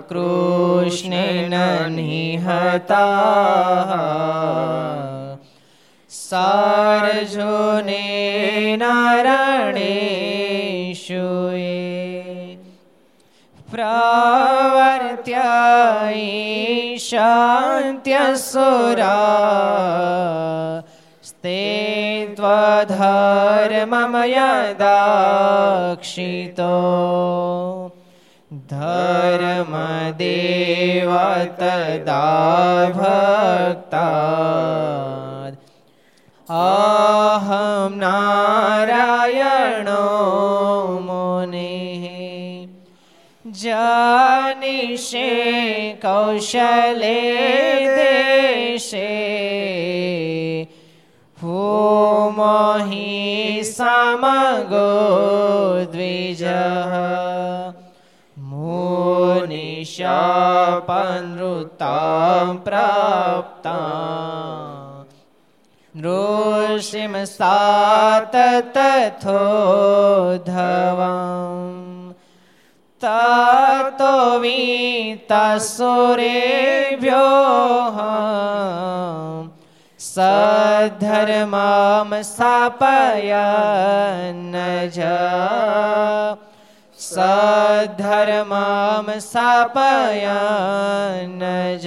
કૃષ્ણેન નિહતા સારજોને નારાયણેશુએ પ્રવર્ત્યાય શાંત્યસુરા સ્તે ત્વધર્મમયદાક્ષિતો ધર્મદેવ તદા ભક્તા અહમ નારાયણો મુનિ જાનિષે કૌશલે દેશે ભૂમહિ સમગો દ્વિજ शापनृतां प्राप्ता नृषिं सा तथोधवाम् ततो वीतसुरेभ्योः सधर्मां सापयन् जा સધર્મામ સ્થાપયન જ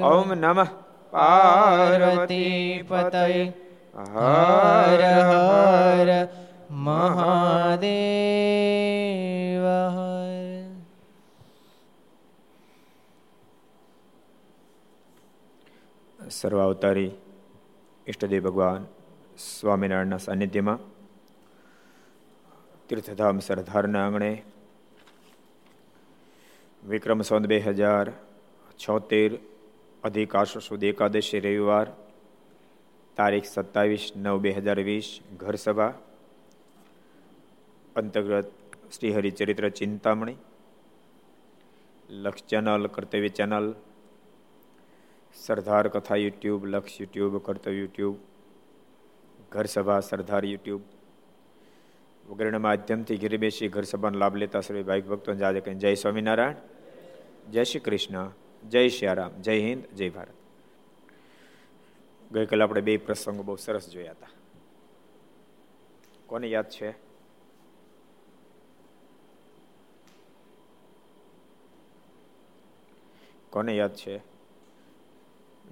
ઓમ નમઃ. પાર્વતી પતય. હર હર મહાદેવ. સર્વાવતારી ઈષ્ટદેવ ભગવાન સ્વામિનારાયણના સાનિધ્યમાં તીર્થધામ સરદારના આંગણે વિક્રમ સંત બે હજાર છોતેર અધિક સુધી એકાદશી રવિવાર, તારીખ સત્તાવીસ નવ બે હજાર વીસ, ઘરસભા, અંતર્ગત શ્રી હરિચરિત્ર ચિંતામણી, લક્ષ ચેનલ, કર્તવ્ય ચેનલ, સરદાર કથા યુટ્યુબ, લક્ષ યુટ્યુબ, કર્તવ્ય યુટ્યુબ, ઘરસભા, સરદાર યુટ્યુબ વગેરેના માધ્યમથી ઘેરે બેસી ઘરસભાનો લાભ લેતા સર્વે ભાઈ ભક્તો જાજે જય સ્વામિનારાયણ, જય શ્રી કૃષ્ણ. જય શ્રી રામ, જય હિન્દ, જય ભારત. ગઈકાલે આપણે બે પ્રસંગો બહુ સરસ જોયા હતા. કોને યાદ છે? કોને યાદ છે?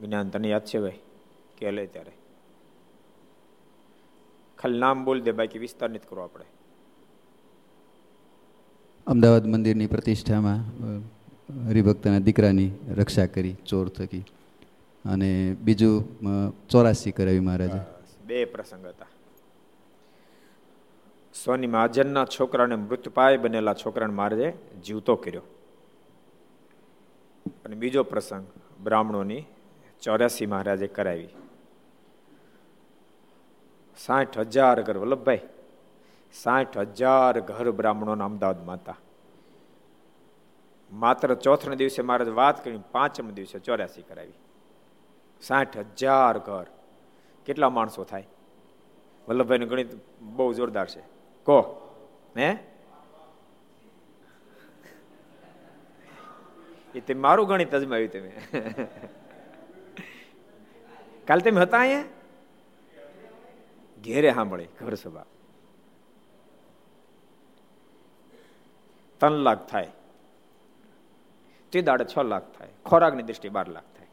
જ્ઞાન, તને યાદ છે ભાઈ? કે લે ત્યારે? ખાલી નામ બોલ દે, બાકી વિસ્તાર નથી કરવો આપણે. અમદાવાદ મંદિરની પ્રતિષ્ઠામાં હરિભક્તના દીકરાની રક્ષા કરી, ચોર થકી. અને બીજું ચોરાસી કરાવી મહારાજે. બે પ્રસંગ હતા. સોની મહાજનના છોકરાને મૃતપાય બનેલા છોકરાને મહારાજે જીવતો કર્યો. અને બીજો પ્રસંગ બ્રાહ્મણોની ચોર્યાસી મહારાજે કરાવી. સાઠ હજાર ઘર, વલ્લભભાઈ, સાઠ હજાર ઘર બ્રાહ્મણોના અમદાવાદમાં હતા. માત્ર ચોથના દિવસે મહારાજ વાત કરી, પાંચમ દિવસે ચોર્યાસી કરાવી. સાઠ હજાર ઘર. કેટલા માણસો થાય? વલ્લભભાઈનું ગણિત બહુ જોરદાર છે. કહો. હે? એ તે મારું ગણિત અજમાવ્યું તમે. કાલે તમે હતા અહીંયા? ઘેરે સાંભળી, ઘર સભા. ત્રણ લાખ થાય. તે દાડે છ લાખ થાય. ખોરાકની દ્રષ્ટિએ બાર લાખ થાય.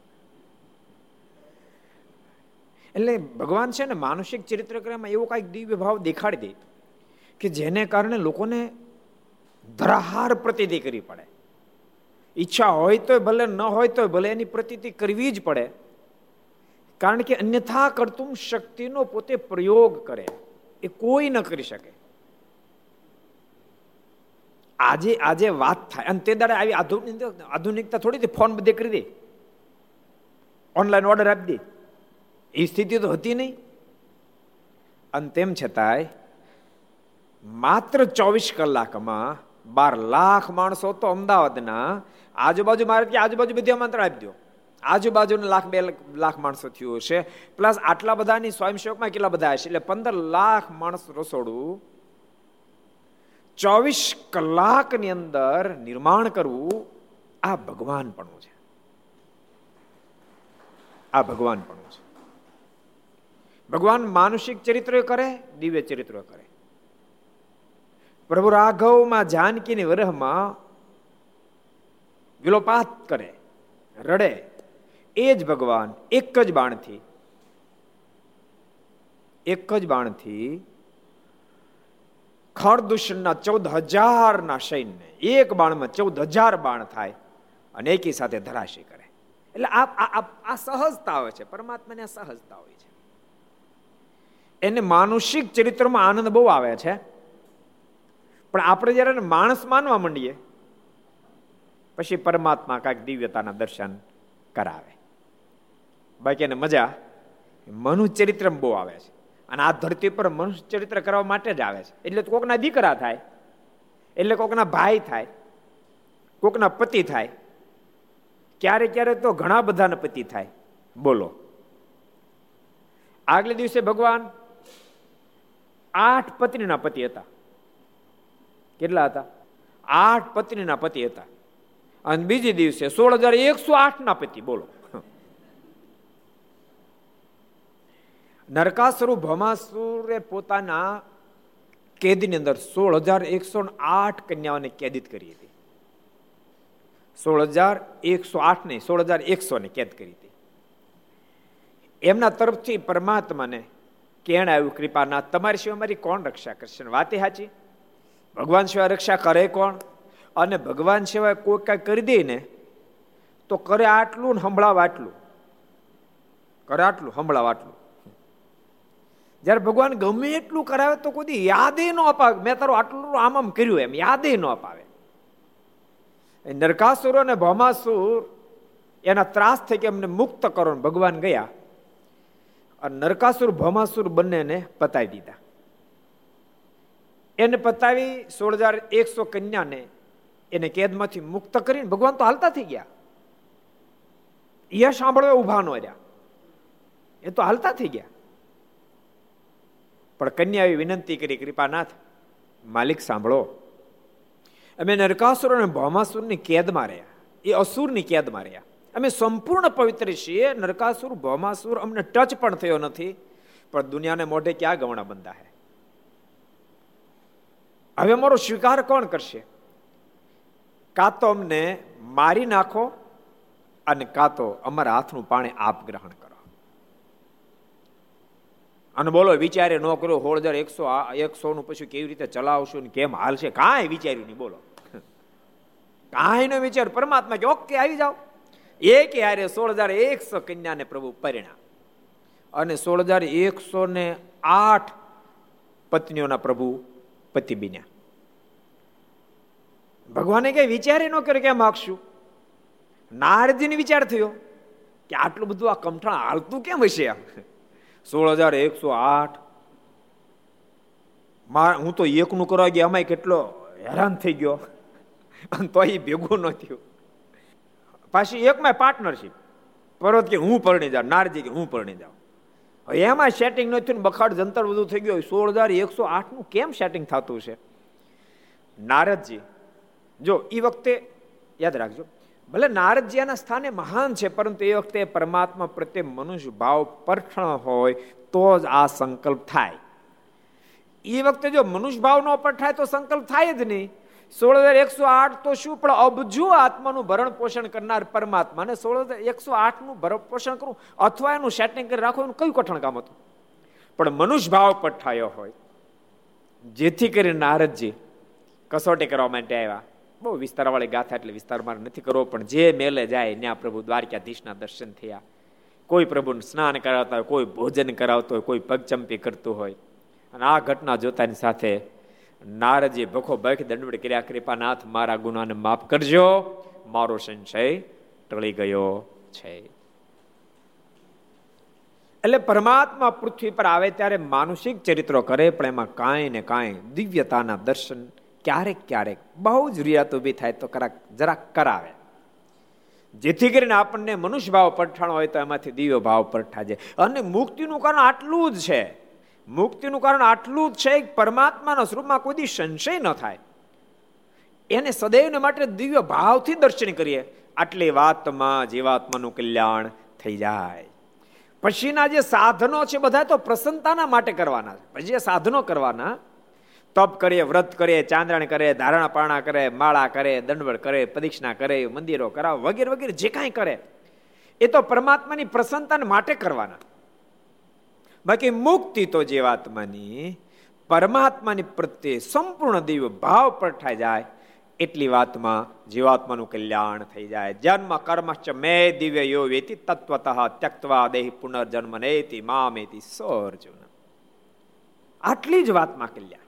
એટલે ભગવાન છે ને માનસિક ચરિત્રક્રમમાં એવો કાંઈક દિવ્ય ભાવ દેખાડી દે કે જેને કારણે લોકોને ધરાહાર પ્રતિતિ કરવી પડે. ઈચ્છા હોય તો ભલે, ન હોય તો ભલે, એની પ્રતિતિ કરવી જ પડે. કારણ કે અન્યથા કરતું શક્તિનો પોતે પ્રયોગ કરે. એ કોઈ ન કરી શકે. આજે આજે વાત થાય. અને તે દાડે આવી આધુનિક, આધુનિકતા થોડી ફોન બધે કરી દે. ઓનલાઈન ઓર્ડર આપી દે. એ સ્થિતિ તો હતી નહીં. અને તેમ છતાંય, માત્ર ચોવીસ કલાકમાં બાર લાખ માણસો તો અમદાવાદના આજુબાજુ મારે ત્યાં આજુબાજુ બધી આમંત્રણ આપી દો. આજુબાજુના લાખ, બે લાખ માણસો થયું હશે. પ્લસ આટલા બધાની સ્વયંસેવકમાં કેટલા બધા હશે? એટલે પંદર લાખ માણસ રસોડું ચોવીસ કલાકની અંદર નિર્માણ કરવું આ ભગવાન પણ છે. આ ભગવાન પણ છે. ભગવાન માનુષિક ચરિત્ર કરે, દિવ્ય ચરિત્ર કરે. પ્રભુ રાઘવમાં જાનકીની વરહમાં વિલોપાત કરે, રડે. એ જ ભગવાન એક જ બાણથી, એક જ બાણથી ખરદૂષણના ચૌદ હજારના સૈન્ય, એક બાણમાં ચૌદ હજાર બાણ થાય અને એકી સાથે ધરાશી કરે. એટલે આ આ સહજતા હોય છે, પરમાત્માને આ સહજતા હોય છે. એને માનુષિક ચરિત્રમાં આનંદ બહુ આવે છે. પણ આપણે જ્યારે માણસ માનવા માંડીએ, પછી પરમાત્મા કાંઈક દિવ્યતાના દર્શન કરાવે. બાકી એને મજા મનુ ચરિત્ર બહુ આવે છે. અને આ ધરતી પર મનુષ્ય ચરિત્ર કરવા માટે જ આવે છે. એટલે કોકના દીકરા થાય, એટલે કોકના ભાઈ થાય, કોકના પતિ થાય. ક્યારેક ક્યારેક તો ઘણા બધાના પતિ થાય. બોલો. આગલે દિવસે ભગવાન આઠ પત્નીના પતિ હતા. કેટલા હતા? આઠ પત્નીના પતિ હતા. અને બીજે દિવસે સોળ હજાર એકસો આઠ ના પતિ, બોલો. નરકાસુરુ ભમાસુરે પોતાના કેદની અંદર સોળ હજાર એકસો આઠ કન્યાઓને કેદિત કરી હતી. સોળ હજાર એકસો આઠ નહીં સોળ હજાર એકસો ને કેદ કરી હતી. એમના તરફથી પરમાત્માને કેણ આવ્યું કૃપાના તમારી સિવાય મારી કોણ રક્ષા કરશે? વાતે સાચી. ભગવાન સિવાય રક્ષા કરે કોણ? અને ભગવાન સિવાય કોઈ કાંઈ કરી દે ને, તો કરે આટલું ને સંભળાવ આટલું. કરે આટલું સંભળાવ આટલું. જ્યારે ભગવાન ગમે એટલું કરાવે તો કોઈ યાદે ન અપાવે. મેં તારું આટલું આમ આમ કર્યું એમ, યાદે ન અપાવે. નરકાસુર અને ભમાસુર એના ત્રાસ થઈ કે એમને મુક્ત કરો ભગવાન ગયા. અને નરકાસુર, ભમાસુર બંનેને પતાવી દીધા. એને પતાવી સોળ હજાર એકસો કન્યાને એને કેદમાંથી મુક્ત કરીને ભગવાન તો હાલતા થઈ ગયા. યશ સાંભળવા ઊભા ન રહ્યા. એ તો હાલતા થઈ ગયા. પણ કન્યાએ વિનંતી કરી, કૃપાનાથ, માલિક સાંભળો. અમે નરકાસુર અને ભૌમાસુરની કેદમાં રહ્યા. એ અસુરની કેદમાં રહ્યા. અમે સંપૂર્ણ પવિત્ર છીએ. નરકાસુર, ભૌમાસુર અમને ટચ પણ થયો નથી. પણ દુનિયાને મોઢે ક્યાં ગવણા બંધા હે? હવે મારો સ્વીકાર કોણ કરશે? કાં તો અમને મારી નાખો અને કાં તો અમારા હાથનું પાણી આપ ગ્રહણ કરો. અને બોલો વિચારે ન કર્યો હોળદર એકસો એકસો નું પછી કેવી રીતે ચલાવશું ને કેમ હાલશે? કાંઈ વિચાર્યું નહીં, બોલો. કાંઈ નો વિચાર પરમાત્મા કે ઓકે, આવી જાઓ. એક હારે સોળ હજાર એકસો કન્યાને પ્રભુ પરિણામ. અને સોળ હજાર એકસો ને આઠ પત્નીઓના પ્રભુ પતિ બન્યા. ભગવાને કઈ વિચારે ન કર્યો કેમ માગશું? નારદજીને વિચાર થયો કે આટલું બધું આ કમઠાણ હાલતું કેમ હશે? સોળ હજાર એકસો આઠ. હું તો એકનું કરવા ગયા અમાય કેટલો હેરાન થઈ ગયો. અને તો એ ભેગું ન થયું. પાછી એકમાં પાર્ટનરશીપ પર્વત કે હું પરણી જાઉં, નારજી કે હું પરણી જાઉં. એમાં સેટિંગ ન થયું બખાડ જંતર બધું થઈ ગયું. સોળ હજાર એકસો આઠનું કેમ સેટિંગ થતું છે? નારદજી, જો એ વખતે યાદ રાખજો ભલે નારદજીના સ્થાને મહાન છે, પરંતુ એ વખતે પરમાત્મા પ્રત્યે મનુષ્ય ભાવ પરઠણ હોય તો જ આ સંકલ્પ થાય. એ વખતે જો મનુષ્ય ભાવ નો પરઠાય તો સંકલ્પ થાય જ નહીં. સોળ હજાર એકસો આઠ તો શું? પણ અબજો આત્માનું ભરણ પોષણ કરનાર પરમાત્મા. ને સોળ હજાર એકસો આઠનું ભરણ પોષણ કરવું અથવા એનું સેટિંગ કરી રાખવું, એનું કયું કઠણ કામ હતું? પણ મનુષ્ય ભાવ પઠાયો હોય. જેથી કરીને નારદજી કસોટી કરવા માટે આવ્યા. બહુ વિસ્તારવાળી ગાથા એટલે વિસ્તારમાં નથી કરવો, પણ જે મેલે જાય ત્યાં પ્રભુ દ્વારકાધીશના દર્શન થયા. કોઈ પ્રભુને સ્નાન કરાવતા હોય, કોઈ ભોજન કરાવતો હોય, કોઈ પગચંપી કરતું હોય. અને આ ઘટના જોતાની સાથે નારજી ભખો ભખ દંડવડ કર્યા, કૃપાનાથ, મારા ગુનાને માફ કરજો. મારો સંશય ટળી ગયો છે. એટલે પરમાત્મા પૃથ્વી પર આવે ત્યારે માનુષિક ચરિત્રો કરે, પણ એમાં કાંઈ ને કાંઈ દિવ્યતાના દર્શન ક્યારેક ક્યારેક બહુ જરૂરિયાત ઊભી થાય તો કરાક જરાક કરાવે. જેથી કરીને આપણને મનુષ્ય ભાવ પરઠાણો હોય તો એમાંથી દિવ્ય ભાવ પઠા જાય અને મુક્તિનું કારણ આટલું જ છે. મુક્તિનું કારણ આટલું જ છે પરમાત્માના સ્વરૂપમાં કોઈ સંશય ન થાય. એને સદૈવને માટે દિવ્ય ભાવથી દર્શન કરીએ. આટલી વાતમાં જીવાત્માનું કલ્યાણ થઈ જાય. પછીના જે સાધનો છે બધા તો પ્રસન્નતાના માટે કરવાના છે. જે સાધનો કરવાના તપ કરીએ, વ્રત કરીએ, ચાંદ્રણ કરે ધારણા પારણા કરે માળા કરે દંડવડ કરે પરીક્ષા કરે મંદિરો કરાવ, વગેરે વગેરે, જે કાંઈ કરે. એ તો પરમાત્માની પ્રસન્નતા માટે કરવાના. બાકી મુક્તિ તો જીવાત્માની પરમાત્માની પ્રત્યે સંપૂર્ણ દિવ્ય ભાવ પ્રઠાઈ જાય, એટલી વાતમાં જીવાત્માનું કલ્યાણ થઈ જાય. જન્મ કર્મશ્ચ મે દિવ્ય યો વેતી તત્વત ત્યક્તવા દેહી પુનર્જન્મ નેતિ મામેતિ સર્જુન. આટલી જ વાતમાં કલ્યાણ.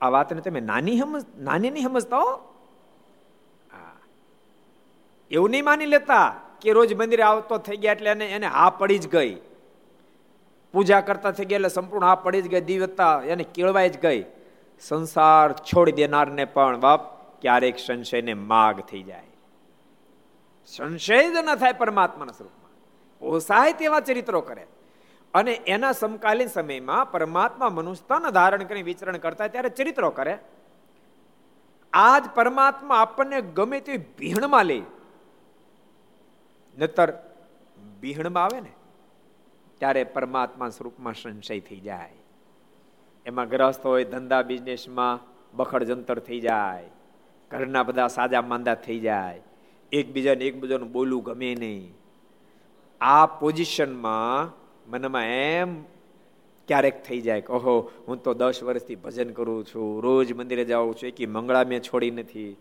આ વાતને તમે નાની સમજ નાની નહીં સમજતા હો. એવું નહીં માની લેતા કે રોજ મંદિરે આવતો થઈ ગયા એટલે એને એને હા પડી જ ગઈ. પૂજા કરતા થઈ ગયા એટલે સંપૂર્ણ હા પડી જ ગઈ દિવ્યતા એને કેળવાઈ જ ગઈ. સંસાર છોડી દેનારને પણ બાપ ક્યારેક સંશયને માગ થઈ જાય. સંશય જ ન થાય પરમાત્માના સ્વરૂપમાં. પોસાય તેવા ચરિત્રો કરે. અને એના સમકાલીન સમયમાં પરમાત્મા મનુષ્યતાને ધારણ કરી વિચરણ કરતા ત્યારે ચરિત્રો કરે. આજ પરમાત્મા આપણને ગમે તે ભીણમાં લે. નતર ભીહણમાં આવે ને, ત્યારે પરમાત્મા સ્વરૂપમાં સંશય થઈ જાય. એમાં ગ્રસ્ત હોય, ધંધા, બિઝનેસમાં બખડ જંતર થઈ જાય. ઘરના બધા સાજા માંદા થઈ જાય. એકબીજાને એકબીજાનું બોલવું ગમે નહીં. આ પોઝિશનમાં મનમાં એમ ક્યારેક થઈ જાય કે, ઓહો, હું તો દસ વર્ષથી ભજન કરું છું, રોજ મંદિરે જાઉં છું, એકી મંગળા મેં છોડી નથી,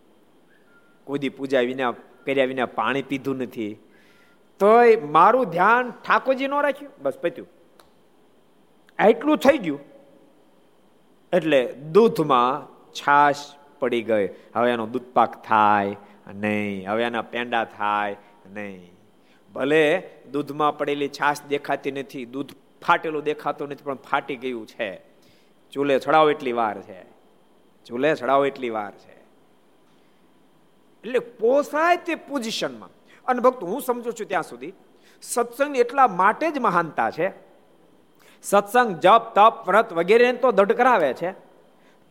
કોઈ પૂજા વિના, કર્યા વિના પાણી પીધું નથી. તોય મારું ધ્યાન ઠાકોરજી ન રાખ્યું. બસ પત્યું. એટલું થઈ ગયું. એટલે દૂધમાં છાશ પડી ગઈ. હવે એનો દૂધપાક થાય નહીં, હવે એના પેંડા થાય નહીં. ભલે દૂધમાં પડેલી છાશ દેખાતી નથી, દૂધ ફાટેલું દેખાતું નથી, પણ ફાટી ગયું છે. ચૂલે ચડાવો એટલી વાર છે. ચૂલે ચડાવો એટલી વાર છે. એટલે પોસાય તે પોઝિશનમાં. અને ભક્ત, હું સમજુ છું ત્યાં સુધી સત્સંગ એટલા માટે જ મહાનતા છે. સત્સંગ જપ, તપ, વ્રત વગેરે તો દઢ કરાવે છે.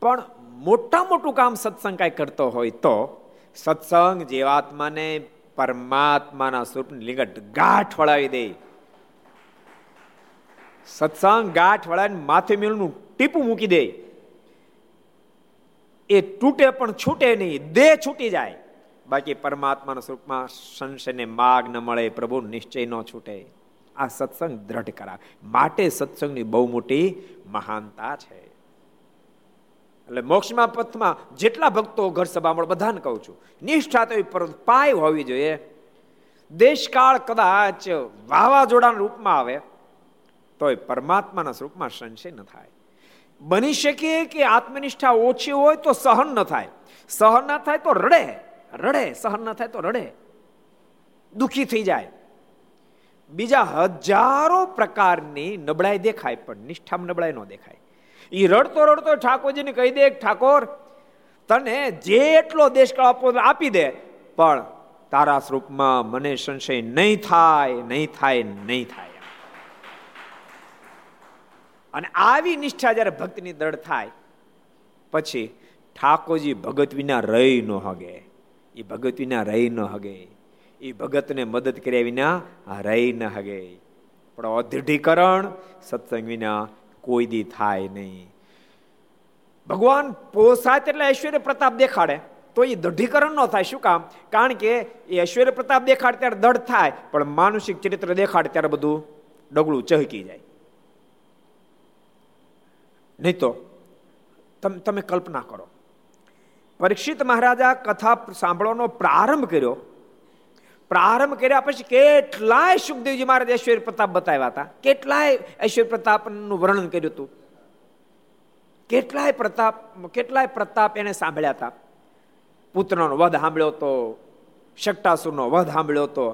પણ મોટા મોટું કામ સત્સંગ કાંઈ કરતો હોય તો, સત્સંગ જીવાત્માને પરમાત્માના સ્વરૂપની લિંગટ ગાંઠ વળાવી દે. સત્સંગ ગાંઠ વળાવીને માથે મેળનું ટીપું મૂકી દે. એ તૂટે પણ છૂટે નહીં દેહ છૂટી જાય. બાકી પરમાત્માના સ્વરૂપમાં સંશયને માગ ન મળે, પ્રભુ નિશ્ચય ન છૂટે. આ સત્સંગ દ્રઢ કરાવે માટે સત્સંગની બહુ મોટી મહાનતા છે. એટલે મોક્ષમાં પથમાં જેટલા ભક્તો ઘર સભામાં બધાને કહું છું, નિષ્ઠા તો પાય હોવી જોઈએ. દેશકાળ કદાચ વાવાઝોડાના રૂપમાં આવે, તોય પરમાત્માના સ્વરૂપમાં સંશય ન થાય. બની શકે કે આત્મનિષ્ઠા ઓછી હોય તો સહન ન થાય. સહન ન થાય તો રડે રડે, સહન ન થાય તો રડે. દુખી થઈ જાય. બીજા હજારો પ્રકારની નબળાઈ દેખાય, પણ નિષ્ઠામાં નબળાઈ ન દેખાય. એ રડતો રડતો ઠાકોરજીને કહી દે, ઠાકોર, તને જેટલો દેશકાળ આપવો આપી દે, પણ તારા સ્વરૂપમાં મને સંશય નહીં થાય નહીં થાય નહીં થાય. અને આવી નિષ્ઠા જ્યારે ભક્તની દળ થાય, પછી ઠાકોરજી ભગત વિના રહી ન હગે. એ ભગત વિના રહી ન હગે. એ ભગતને મદદ કર્યા વિના રહી ન હગે. પણ અધઢીકરણ સત્સંગ વિના કોઈ દી થાય નહીં. ભગવાન પોસાય એટલે ઐશ્વર્ય પ્રતાપ દેખાડે, તો એ દઢીકરણ ન થાય. શું કામ? કારણ કે એ ઐશ્વર્ય પ્રતાપ દેખાડે ત્યારે દઢ થાય, પણ માનસિક ચરિત્ર દેખાડે ત્યારે બધું ડગલું ચહકી જાય. નહીં તો તમે કલ્પના કરો. પરીક્ષિત મહારાજા કથા સાંભળવાનો પ્રારંભ કર્યો. પ્રારંભ કર્યા પછી કેટલાય સુખદેવજી મહારાજ ઐશ્વર્ય પ્રતાપ બતાવ્યા હતા. કેટલાય ઐશ્વર્ય પ્રતાપનું વર્ણન કર્યું હતું. કેટલાય પ્રતાપ કેટલાય પ્રતાપ એને સાંભળ્યા હતા. પુત્રનો વધ સાંભળ્યો તો શક્ટાસુરનો વધ સાંભળ્યો તો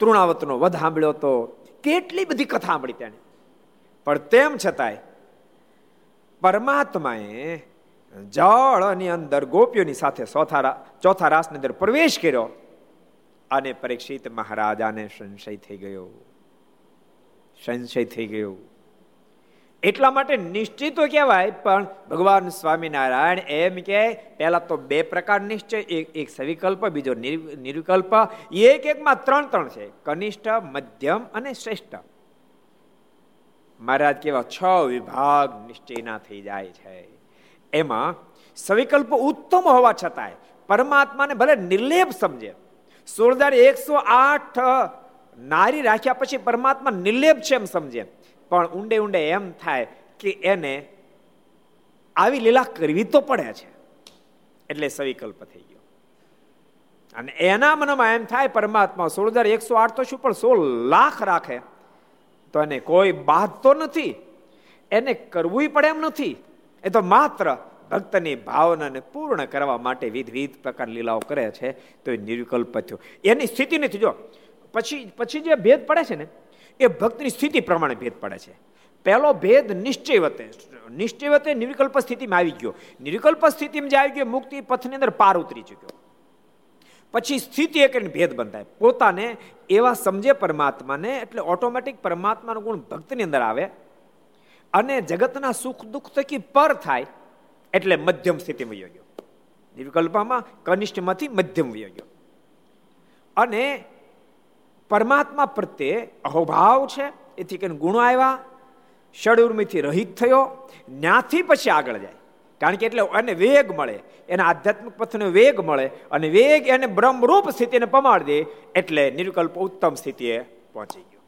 તૃણાવતનો વધ સાંભળ્યો તો કેટલી બધી કથા સાંભળી તેણે. પણ તેમ છતાંય પરમાત્માએ જળની અંદર ગોપીઓની સાથે ચોથા ચોથા રાસની અંદર પ્રવેશ કર્યો. અને પરીક્ષિત મહારાજાને સંશય થઈ ગયો. સંશય થઈ ગયો. એટલા માટે નિશ્ચિત તો કહેવાય, પણ ભગવાન સ્વામિનારાયણ એમ કે પહેલા તો બે પ્રકાર નિશ્ચય, એક એક સવિકલ્પ, બીજો નિર્વિકલ્પ. એક, એકમાં ત્રણ ત્રણ છે. કનિષ્ઠ, મધ્યમ અને શ્રેષ્ઠ. મહારાજ કેવા છ વિભાગ નિશ્ચયના થઈ જાય છે. એમાં સવિકલ્પ ઉત્તમ હોવા છતાંય પરમાત્માને ભલે નિર્લેપ સમજે સોળદાર એકસો આઠ નારી રાખ્યા પછી પરમાત્મા નિર્લેપ છે એમ સમજે. પણ ઊંડે ઊંડે એમ થાય કે એને આવી લીલા કરવી તો પડે છે. એટલે સવિકલ્પ થઈ ગયો. અને એના મનમાં એમ થાય પરમાત્મા સોળ હજાર એકસો આઠ તો શું, પણ સોળ લાખ રાખે. તો એને કોઈ બાદ તો નથી. એને કરવું પડે એમ નથી. એ તો માત્ર ભક્તની ભાવનાને પૂર્ણ કરવા માટે વિધ વિધ પ્રકાર લીલાઓ કરે છે, તો એ નિર્વિકલ્પ થયો. એની સ્થિતિ નથી, જો. પછી પછી જે ભેદ પડે છે ને, એ ભક્તની સ્થિતિ પ્રમાણે ભેદ પડે છે. પહેલો ભેદ નિશ્ચયવતે નિશ્ચયવતે નિર્વિકલ્પ સ્થિતિમાં આવી ગયો. નિર્વિકલ્પ સ્થિતિમાં જે આવી ગયો, મુક્તિ પથની અંદર પાર ઉતરી ચૂક્યો. પછી સ્થિતિ એક ભેદ બંધાય. પોતાને એવા સમજે પરમાત્માને, એટલે ઓટોમેટિક પરમાત્માનો ગુણ ભક્તની અંદર આવે અને જગતના સુખ દુઃખ થકી પર થાય. એટલે મધ્યમ સ્થિતિમાં વયો ગયો. નિર્વિકલ્પમાં કનિષ્ઠમાંથી મધ્યમ વયો ગયો. અને પરમાત્મા પ્રત્યે અહોભાવ છે, એથી કંઈ ગુણો આવ્યા, ષડુર્મીથી રહિત થયો ત્યાંથી પછી આગળ જાય. કારણ કે એટલે એને વેગ મળે, એને આધ્યાત્મિક પથનો વેગ મળે, અને વેગ એને બ્રહ્મરૂપ સ્થિતિને પમાડ દે, એટલે નિર્વિકલ્પ ઉત્તમ સ્થિતિએ પહોંચી ગયો.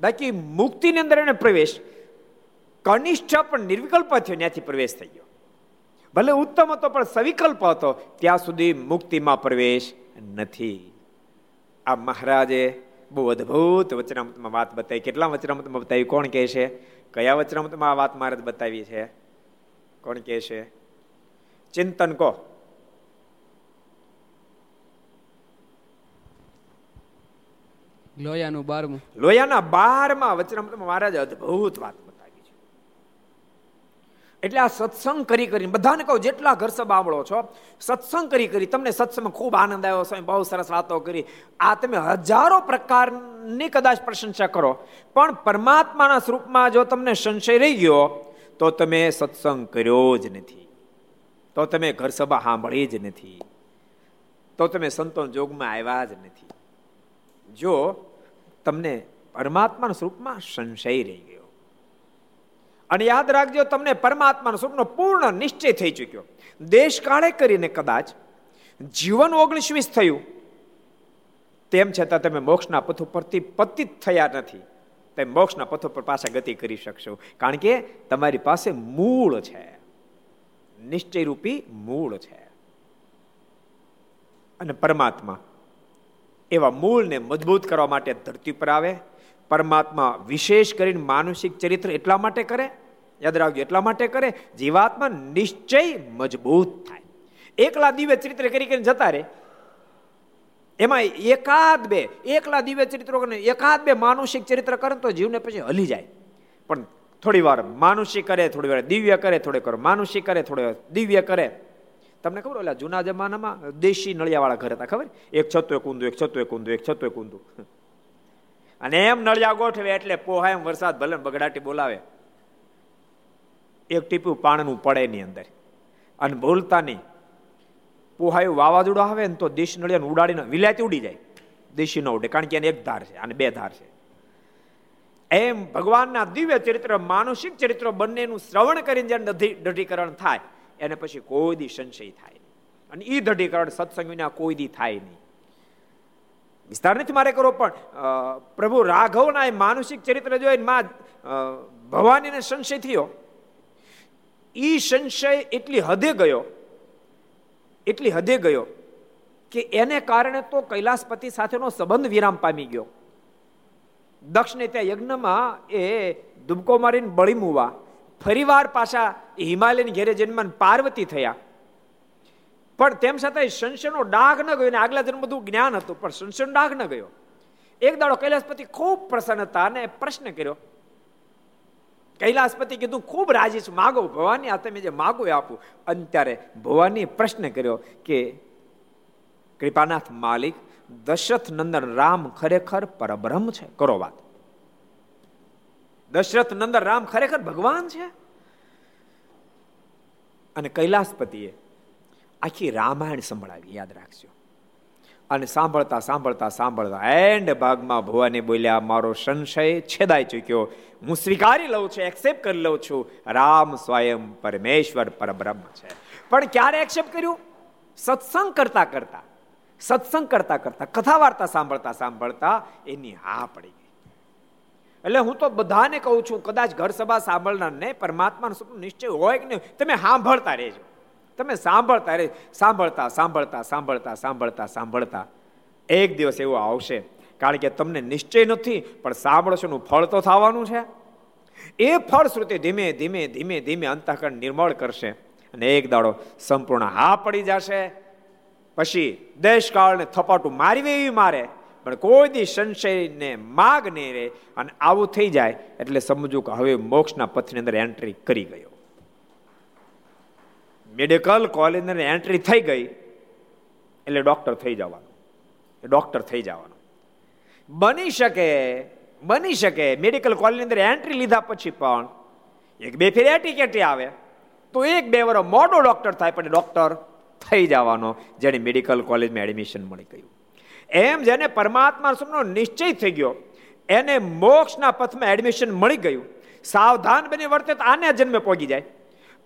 બાકી મુક્તિની અંદર એને પ્રવેશ કનિષ્ઠ પણ નિર્વિકલ્પ થયો ત્યાંથી પ્રવેશ થઈ ગયો. ભલે ઉત્તમ હતો પણ સવિકલ્પ હતો ત્યાં સુધી મુક્તિમાં પ્રવેશ નથી. આ મહારાજે બહુ અદભુત વચનામૃતમાં વાત બતાવી. કેટલા વચનામૃતમાં બતાવી? કોણ કહે છે? કયા વચનામૃતમાં આ વાત મહારાજ બતાવી છે? કોણ કહે છે? ચિંતન કહો. લોયાનું બારમું. લોયાના બારમાં વચનામૃતમાં મહારાજ અદભુત વાત એટલે આ સત્સંગ કરી કરીને, બધાને કહું, જેટલા ઘર સાંભળો છો, સત્સંગ કરી કરી તમને સત્સંગમાં ખૂબ આનંદ આવ્યો સ્વામી બહુ સરસ વાતો કરી. આ તમે હજારો પ્રકારની કદાચ પ્રશંસા કરો, પણ પરમાત્માના સ્વરૂપમાં જો તમને સંશય રહી ગયો, તો તમે સત્સંગ કર્યો જ નથી. તો તમે ઘર સભા સાંભળી જ નથી. તો તમે સંતો જોગમાં આવ્યા જ નથી. જો તમને પરમાત્માના સ્વરૂપમાં સંશય રહી ગયો અને યાદ રાખજો, તમને પરમાત્માનો સ્વપ્ન પૂર્ણ નિશ્ચય થઈ ચૂક્યો. દેશ કાળે કરીને કદાચ જીવન ઓગણીસ વીસ થયું. તેમ છતાં તમે મોક્ષના પથ ઉપરથી પતિત થયા નથી. તમે મોક્ષના પથ ઉપર પાછા ગતિ કરી શકશો. કારણ કે તમારી પાસે મૂળ છે. નિશ્ચય રૂપી મૂળ છે. અને પરમાત્મા એવા મૂળને મજબૂત કરવા માટે ધરતી પર આવે. પરમાત્મા વિશેષ કરીને માનસિક ચરિત્ર એટલા માટે કરે યાદ રાખજો, એટલા માટે કરે જીવાત્મા નિશ્ચય મજબૂત થાય. એકલા દિવ્ય ચરિત્ર કરી કરીને જતા રહે. એમાં એકાદ બે, એકલા દિવ્ય ચરિત્રો એકાદ બે માનુષિક ચરિત્ર કરે તો જીવને પછી હલી જાય. પણ થોડી વાર માનુષિક કરે, થોડી વાર દિવ્ય કરે, થોડી વાર માનુષિક કરે, થોડી વાર દિવ્ય કરે. તમને ખબર ઓલા જૂના જમાનામાં દેશી નળિયાવાળા ઘર હતા, ખબર? એક છતો, એક ઊંધું, એક છતો, એક ઊંધું, એક છતો, એક ઊંધું. અને એમ નળિયા ગોઠવે એટલે પોહા એમ વરસાદ ભલે બગડાટી બોલાવે. એક ટીપું પાણનું પડે એની અંદર. અને બોલતા નહીં પોહાયું વાવાઝોડું આવે ને તો દેશ નળિયાને ઉડાડીને વિલાયતી ઉડી જાય. દેશી ન ઉડે, કારણ કે એને એક ધાર છે અને બે ધાર છે. એમ ભગવાનના દિવ્ય ચરિત્ર માનસિક ચરિત્ર બંનેનું શ્રવણ કરીને જ્યારે દઢીકરણ થાય, એને પછી કોઈ દી સંશય થાય અને એ દઢીકરણ સત્સંગ વિના કોઈ દી થાય નહીં. વિસ્તાર નથી મારે કરો પણ પ્રભુ રાઘવના એ માનસિક ચરિત્ર જોઈને માં ભવાનીને સંશય થયો. એ સંશય એટલી હદે ગયો, એટલી હદે ગયો કે એને કારણે તો કૈલાસપતિ સાથેનો સંબંધ વિરામ પામી ગયો. દક્ષને ત્યાં યજ્ઞમાં એ દુબકો મારીને બળી મૂવા. ફરીવાર પાછા હિમાલયની ઘેરે જન્મન પાર્વતી થયા. પણ તેમ છતાં સંશયનો ડાઘ ન ગયો ને આગલા જન્મ બધું જ્ઞાન હતું, પણ સંશયનો ડાઘ ન ગયો. એક દાડો કૈલાસપતિ ખૂબ પ્રસન્ન હતા અને પ્રશ્ન કર્યો. કૈલાસપતિ કીધું, ખૂબ રાજી છું માગો, ભવાની આ તમે જે માગો એ આપું. અને ત્યારે ભવાની પ્રશ્ન કર્યો કે, કૃપાનાથ માલિક, દશરથ નંદન રામ ખરેખર પરબ્રહ્મ છે. કરો વાત. દશરથ નંદન રામ ખરેખર ભગવાન છે? અને કૈલાસપતિએ આખી રામાયણ સંભળાવી, યાદ રાખજો. અને સાંભળતા સાંભળતા સાંભળતા. એન્ડ ભાગમાં ભુવાની બોલ્યા, મારો સંશય છેદાઈ ચૂક્યો. હું સ્વીકારી લઉં છું એક્સેપ્ટ કરી લઉં છું. રામ સ્વયં પરમેશ્વર પરબ્રહ્મ છે. પણ ક્યારે એક્સેપ્ટ કર્યું? સત્સંગ કરતા કરતા. સત્સંગ કરતા કરતા. કથા વાર્તા સાંભળતા સાંભળતા એની હા પડી ગઈ. એટલે હું તો બધાને કહું છું, કદાચ ઘર સભા પરમાત્માનું પરમાત્માનો સપનું નિશ્ચય હોય કે નહીં, તમે સાંભળતા રહેજો. તમે સાંભળતા રહે સાંભળતા સાંભળતા સાંભળતા સાંભળતા સાંભળતા. એક દિવસ એવો આવશે, કારણ કે તમને નિશ્ચય નથી, પણ સાંભળશોનું ફળ તો થવાનું છે. એ ફળ શ્રુતિ ધીમે ધીમે ધીમે ધીમે અંતઃકરણ નિર્મળ કરશે અને એક દાડો સંપૂર્ણ હા પડી જશે. પછી દેશકાળને થપાટું મારવી એવી મારે, પણ કોઈ દી સંશયને માગ નહીં રહે અને આવું થઈ જાય એટલે સમજવું કે હવે મોક્ષના પથની અંદર એન્ટ્રી કરી ગયો. મેડિકલ કોલેજની એન્ટ્રી થઈ ગઈ, એટલે ડોક્ટર થઈ જવાનું. ડોક્ટર થઈ જવાનું. બની શકે બની શકે મેડિકલ કોલેજની અંદર એન્ટ્રી લીધા પછી પણ એક બે ફેર એટીકેટી આવે, તો એક બે વર્ષ મોટો ડોક્ટર થાય પણ ડોક્ટર થઈ જવાનો જેને મેડિકલ કોલેજમાં એડમિશન મળી ગયું. એમ જેને પરમાત્મા સુખનો નિશ્ચય થઈ ગયો, એને મોક્ષના પથમાં એડમિશન મળી ગયું. સાવધાન બની વર્તે તો આને જન્મે પહોંચી જાય.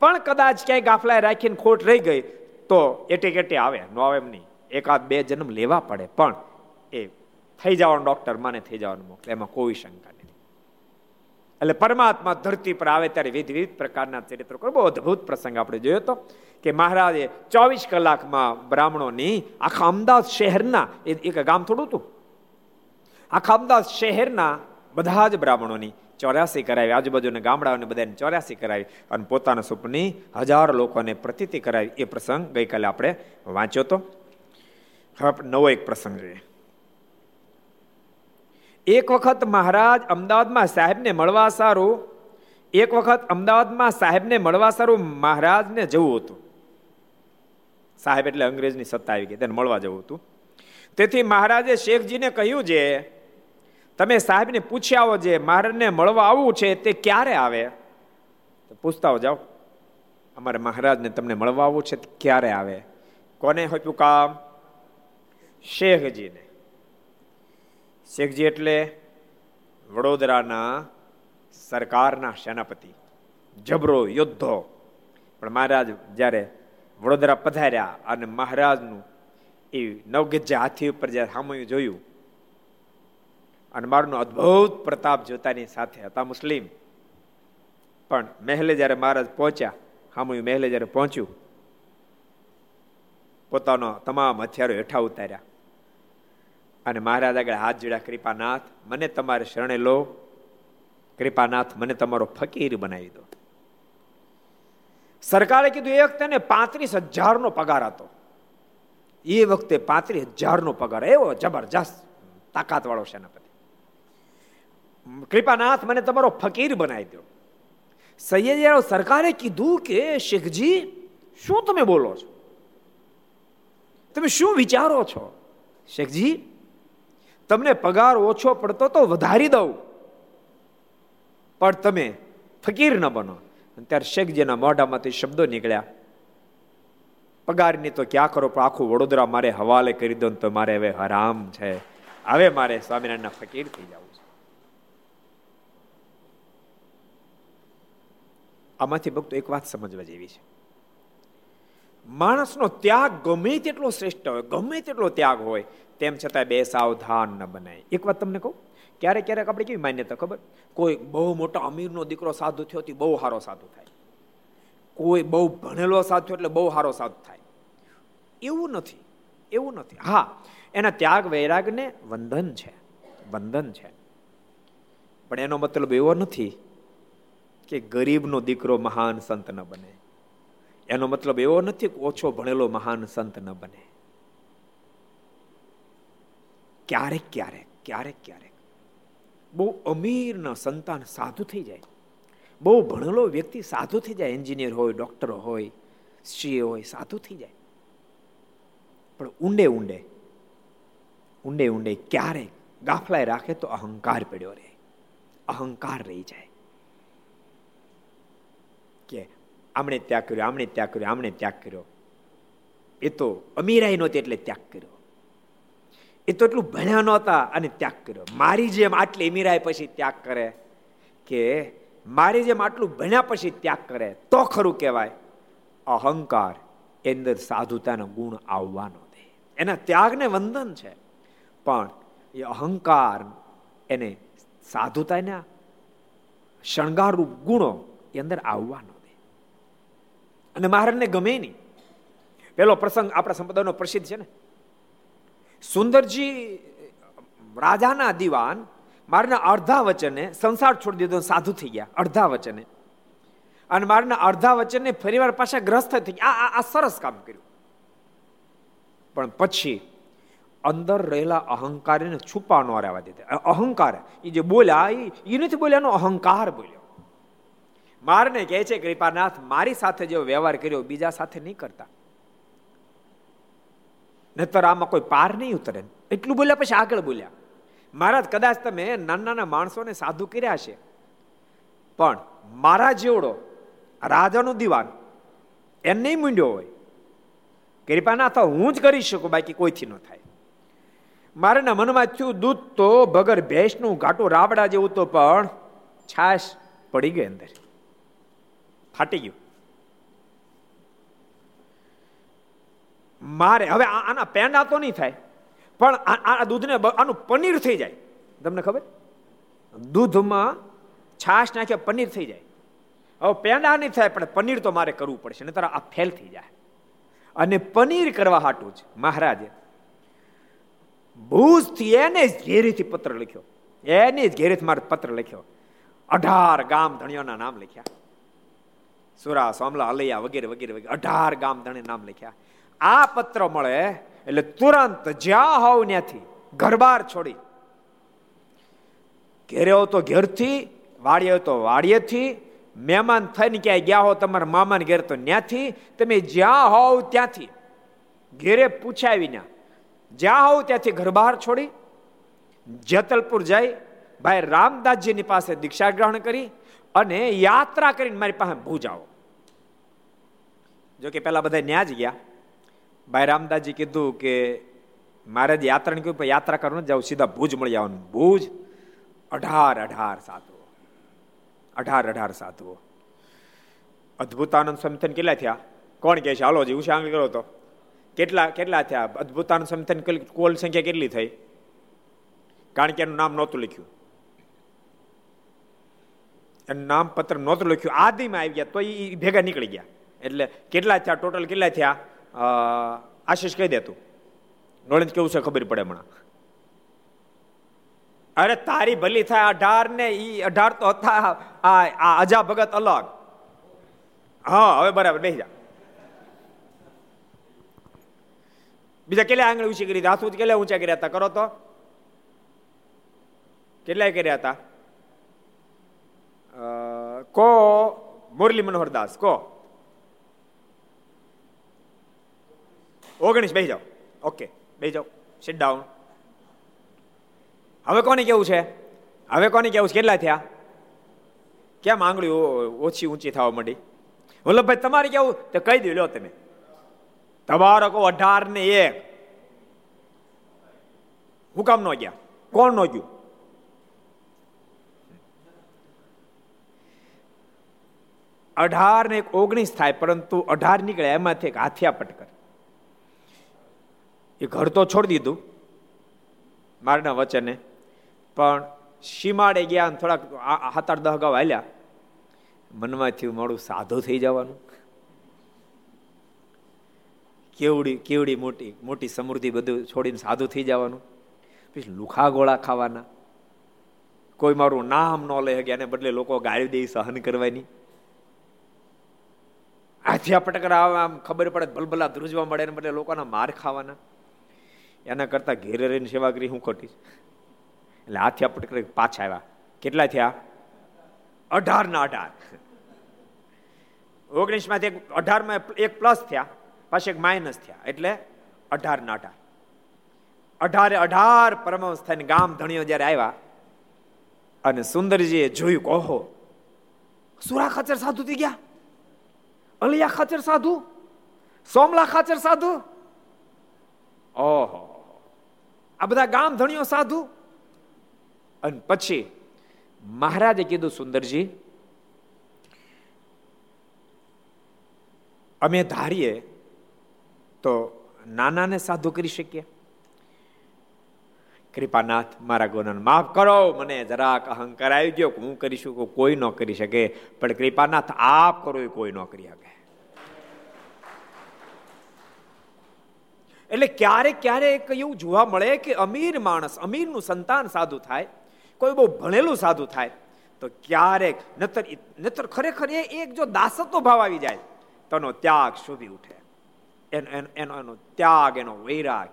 પણ કદાચ ક્યાંય ગાફલાએ રાખીને ખોટ રહી ગઈ, તો એટે કેટે આવે, નો આવે એમ નહીં. એકાદ બે જન્મ લેવા પડે, પણ એ થઈ જવાનું ડોક્ટર માને થઈ જવાનું મોકલે, એમાં કોઈ શંકા નથી. એટલે પરમાત્મા ધરતી પર આવે ત્યારે વિવિધ વિવિધ પ્રકારના ચરિત્રો બહુ અદભુત પ્રસંગ આપણે જોયો હતો કે મહારાજે ચોવીસ કલાકમાં બ્રાહ્મણોની આખા અમદાવાદ શહેરના એક ગામ થોડું હતું. આખા અમદાવાદ શહેરના બધા જ બ્રાહ્મણોની ચોર્યાસી કરાવી, આજુબાજુના ગામડાઓને બધાને ચોર્યાસી કરાવી અને પોતાના સુપની હજાર લોકોને પ્રતિતિ કરાવી. એ પ્રસંગ ગઈકાલે આપણે વાંચ્યો હતો હવે નવો એક પ્રસંગ જોઈએ. એક વખત મહારાજ અમદાવાદમાં સાહેબને મળવા સારું, એક વખત અમદાવાદમાં સાહેબને મળવા સારું મહારાજને જવું હતું. સાહેબ એટલે અંગ્રેજની સત્તા આવી ગઈ, તેને મળવા જવું હતું. તેથી મહારાજે શેખજીને કહ્યું છે તમે સાહેબને પૂછી આવો જે મહારાજને મળવા આવવું છે તે ક્યારે આવે? પૂછતા જાઓ. અમારે મહારાજને તમને મળવા આવવું છે ક્યારે આવે? કોને હોપ્યું કામ? શેખજીને. શેખજી એટલે વડોદરાના સરકારના સેનાપતિ, જબરો યોદ્ધો. પણ મહારાજ જ્યારે વડોદરા પધાર્યા અને મહારાજનું એ નવગજ્જા હાથી ઉપર જ્યારે સામયું જોયું અને મારનો અદ્ભુત પ્રતાપ જોતાની સાથે હતા મુસ્લિમ. પણ મહેલે જ્યારે મહારાજ પહોંચ્યા હામું મહેલે જ્યારે પહોંચ્યું, પોતાનો તમામ હથિયારો હેઠા ઉતાર્યા. અને મહારાજ આગળ હાથ જોડ્યા, કૃપાનાથ, મને તમારે શરણે લો. કૃપાનાથ, મને તમારો ફકીર બનાવી દો. સરકારે કીધું, એક તેને પાંત્રીસ હજારનો પગાર હતો એ વખતે પાંત્રીસ હજારનો પગાર, એવો જબરજસ્ત તાકાત વાળો સેનાપતિ કૃપાનાથ, મને તમારો ફકીર બનાવી દો. સૈયદ સરકારે કીધું કે, શેખજી, શું તમે બોલો છો? તમે શું વિચારો છો? શેખજી, તમને પગાર ઓછો પડતો તો વધારી દઉં. પણ તમે ફકીર ન બનો. ત્યારે શેખજીના મોઢામાંથી શબ્દો નીકળ્યા. પગારની તો ક્યાં કરો, પણ આખું વડોદરા મારે હવાલે કરી દો તો મારે હવે હરામ છે. હવે મારે સ્વામિનારાયણના ફકીર થઈ જવું છે આમાંથી ભક્તો એક વાત સમજવા જેવી છે. માણસનો ત્યાગ ગમે તેટલો શ્રેષ્ઠ હોય, ગમે તેટલો ત્યાગ હોય, તેમ છતાં બે સાવધાન ન બનાય. એક વાત તમને કહું? ક્યારેક ક્યારેક આપણે કેવી માન્યતા ખબર? કોઈ બહુ મોટો અમીરનો દીકરો સાધુ થયો બહુ સારો સાધુ થાય. કોઈ બહુ ભણેલો સાધુ એટલે બહુ સારો સાધુ થાય. એવું નથી. એવું નથી. હા, એના ત્યાગ વૈરાગને વંદન છે. વંદન છે. પણ એનો મતલબ એવો નથી કે ગરીબનો દીકરો મહાન સંત ન બને. એનો મતલબ એવો નથી કે ઓછો ભણેલો મહાન સંત ન બને. ક્યારેક ક્યારેક ક્યારેક ક્યારેક બહુ અમીરના સંતાન સાધુ થઈ જાય. બહુ ભણેલો વ્યક્તિ સાધુ થઈ જાય. એન્જિનિયર હોય, ડોક્ટર હોય સીએ હોય, સાધુ થઈ જાય. પણ ઊંડે ઊંડે ઊંડે ઊંડે ક્યારેક ગાફલાય રાખે તો અહંકાર પડ્યો રહે. અહંકાર રહી જાય કે આમણે ત્યાગ કર્યો, આમણે ત્યાગ કર્યો, આમણે ત્યાગ કર્યો. એ તો અમીરાઈ નહોતી એટલે ત્યાગ કર્યો. એ તો એટલું ભણ્યા નહોતા અને ત્યાગ કર્યો. મારી જેમ આટલી અમીરાય પછી ત્યાગ કરે કે મારી જેમ આટલું ભણ્યા પછી ત્યાગ કરે, તો ખરું કહેવાય, અહંકાર એ અંદર સાધુતાનો ગુણ આવવાનો દે. એના ત્યાગને વંદન છે. પણ એ અહંકાર એને સાધુતાના શણગારરૂપ ગુણો એ અંદર આવવાનો અને મહારાજને ગમે નહીં. પેલો પ્રસંગ આપણા સંપ્રદાયનો પ્રસિદ્ધ છે ને. સુંદરજી રાજાના દિવાન મારના અડધા વચને સંસાર છોડી દીધો સાધુ થઈ ગયા, અડધા વચને. અને મારના અડધા વચને ફરીવાર પાછા ગ્રસ્ત થઈ ગયા. આ સરસ કામ કર્યું. પણ પછી અંદર રહેલા અહંકારને છુપા રહેવા દીધા. અહંકાર એ જે બોલ્યા એ નથી બોલ્યા, એનો અહંકાર બોલ્યો. મારને કહે છે, કૃપાનાથ, મારી સાથે જેવો વ્યવહાર કર્યો, બીજા સાથે નહીં કરતા. નતર આમાં કોઈ પાર નહીં ઉતરે. એટલું બોલ્યા પછી આગળ બોલ્યા, મહારાજ, કદાચ તમે નાના નાના માણસોને સાધુ કર્યા છે પણ મારા જેવડો રાજાનો દિવાન એમ નહીં મૂંડ્યો હોય. કૃપાનાથ, હું જ કરી શકું, બાકી કોઈથી ન થાય. મારાના મનમાં થયું, દૂધ તો ભગર ભેંસનું ઘાટું રાબડા જેવું તો પણ છાશ પડી ગઈ અંદર. ફાટી ગયું. મારે, હવે આના પેંડા તો નહીં થાય, પણ આ દૂધને આનું પનીર થઈ જાય. તમને ખબર? દૂધમાં છાશ નાખે પનીર થઈ જાય. હવે પેંડા નહીં થાય, પણ પનીર તો મારે કરવું પડશે નહીં આ ફેલ થઈ જાય. અને પનીર કરવા હાટું જ મહારાજે ભૂજથી એને જ ઘેરીથી પત્ર લખ્યો. એને જ ઘેરીથી મારે પત્ર લખ્યો. અઢાર ગામ ધણીઓના નામ લખ્યા. સુરા, સોમલા અલૈયા વગેરે વગેરે વગેરે. અઢાર ગામ ધણે નામ લખ્યા. આ પત્ર મળે એટલે તુરંત જ્યાં હોવ ત્યાંથી ઘરબાર છોડી. ઘેરે તો ઘેરથી, વાડીએ તો વાડીએથી, મહેમાન થઈને ક્યાંય ગયા હો તમારા મામાને ઘેર તો ત્યાંથી તમે જ્યાં હોવ ત્યાંથી ઘેરે પૂછ્યા ના જ્યાં હોવ ત્યાંથી ઘરબહાર છોડી, જેતલપુર જઈ ભાઈ રામદાસજીની પાસે દીક્ષા ગ્રહણ કરી અને યાત્રા કરીને મારી પાસે ભૂજ આવો. જો કે પેલા બધા ન્યા જ ગયા. ભાઈ રામદાસજી કીધું કે મારે જ યાત્રા કહ્યું યાત્રા કરવાનું જાવ સીધા ભુજ મળી આવવાનું. ભુજ અઢાર અઢાર સાધુઓ. અઢાર અઢાર સાધુઓ. અદ્ભુતાનંદ સંતન કેટલા થયા? કોણ કે છે? હાલો જી ઉષાંગ કરો તો. કેટલા કેટલા થયા? અદ્ભુતાનંદ સંતન કોલ સંખ્યા કેટલી થઈ? કારણ કે એનું નામ નહોતું લખ્યું. એનું નામ પત્ર નહોતું લખ્યું. આદિમાં આવી ગયા, તો એ ભેગા નીકળી ગયા. એટલે કેટલા થયા? ટોટલ કેટલા થયા? આશીષ કહી દેતું નોળેજ કેવું છે ખબર પડે હમણાં? અરે તારી ભલી થાય, અઢાર ને ઈ અઢાર તો હતા. આ અજા ભગત અલગ. હા, હવે બરાબર બેસી જા. બીજા કેટલા આંગળી ઊંચી કરી હાથ કેટલા ઊંચા કર્યા હતા? કરો તો. કેટલાય કર્યા હતા? કો મુરલી મનોહરદાસ કો ઓગણીસ બેસી જાઓ. ઓકે બેસી જાઓ. સિટ ડાઉન હવે કોને કેવું છે? હવે કોને કેવું છે? કેટલા થયા? કેમ આંગળી ઓછી ઊંચી થવા માંડી? વલ્લભભાઈ, તમારે કેવું? તો કહી દઉં લો તમે. તમારો કહો, અઢાર ને એક. હું કામ નો ગયા? કોણ નો ગયું? અઢાર ને એક ઓગણીસ થાય, પરંતુ અઢાર નીકળે, એમાંથી એક હાથિયા પટકર એ ઘર તો છોડી દીધું, મારના વચને, પણ સીમાડે ગયા અને થોડાક સાત, આઠ દહ ગાવ હાલ્યા. મનમાંથી મોડું સાધુ થઈ જવાનું. કેવડી કેવડી મોટી મોટી સમૃદ્ધિ બધું છોડીને સાધુ થઈ જવાનું. પછી લુખા ગોળા ખાવાના. કોઈ મારું નામ ન લઈ શકે એને બદલે લોકો ગાળી દે સહન કરવાની. હાથિયા પટકરા આમ ખબર પડે ભલભલા ધ્રુજવા મળે એને બદલે લોકોના માર ખાવાના. એના કરતાં ઘેરે રહીને સેવા કરી હું ખોટી એટલે હાથિયા પટકરે પાછા આવ્યા. કેટલા થયા? અઢાર ના અઢાર. ઓગણીસમાંથી અઢારમાં એક પ્લસ થયા, પાછી એક માઇનસ થયા. એટલે અઢાર ના અઢાર. અઢારે અઢાર પરમહંસ થઈને ગામ ધણીઓ જયારે આવ્યા અને સુંદરજીએ જોયું કહો સુરા ખાચર સાધુ થઈ ગયા. અલિયા ખાચર સાધુ સોમલા ખાચર સાધુ ઓહો આ બધા ગામ ધણીઓ સાધુ અને પછી મહારાજે કીધું સુંદરજી અમે ધારીએ તો નાનાને સાધુ કરી શકીએ કૃપાનાથ મારા ગુનાને માફ કરો, મને જરાક અહંકાર આવી ગયો હું કરી શકું, કોઈ ન કરી શકે. પણ કૃપાનાથ આપ કરો એ કોઈ ન કરી શકે એટલે ક્યારેક ક્યારેક એવું જોવા મળે કે અમીર માણસ, અમીરનું સંતાન સાધુ થાય, કોઈ બહુ ભણેલું સાધુ થાય, તો ક્યારેક નતર નતર ખરેખર એ એક જો દાસત્વ ભાવ આવી જાય, તો એનો ત્યાગ શોભી ઉઠે. એનો એનો ત્યાગ, એનો વૈરાગ.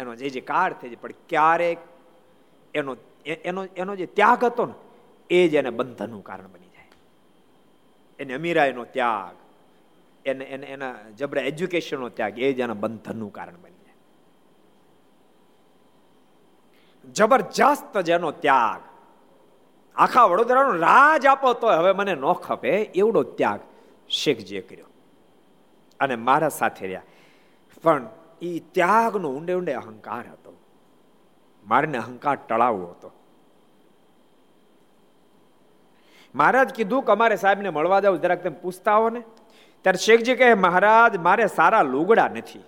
એનો જે જે કાર થઈ જાય પણ ક્યારેક એનો એનો એનો જે ત્યાગ હતો ને, એ જ એને બંધનનું કારણ બની જાય. એને અમીરાયનો ત્યાગ, એને એને, એના જબરા એજ્યુકેશનનો ત્યાગ, એ જ એના બંધનનું કારણ બની જાય. જબરજસ્ત જેનો ત્યાગ. આખા વડોદરાનો રાજ આપો તો હવે મને ન ખપે, એવડો ત્યાગ શેખજીએ કર્યો. અને મારા સાથે રહ્યા. પણ એ ત્યાગનો ઊંડે ઊંડે અહંકાર હતો. મારને અહંકાર ટળાવવો હતો. મહારાજ કીધું કે અમારે સાહેબને મળવા જાવ, જરાક તમે પૂછતા હો ને. ત્યારે શેખજી કહે, મહારાજ, મારે સારા લુગડા નથી.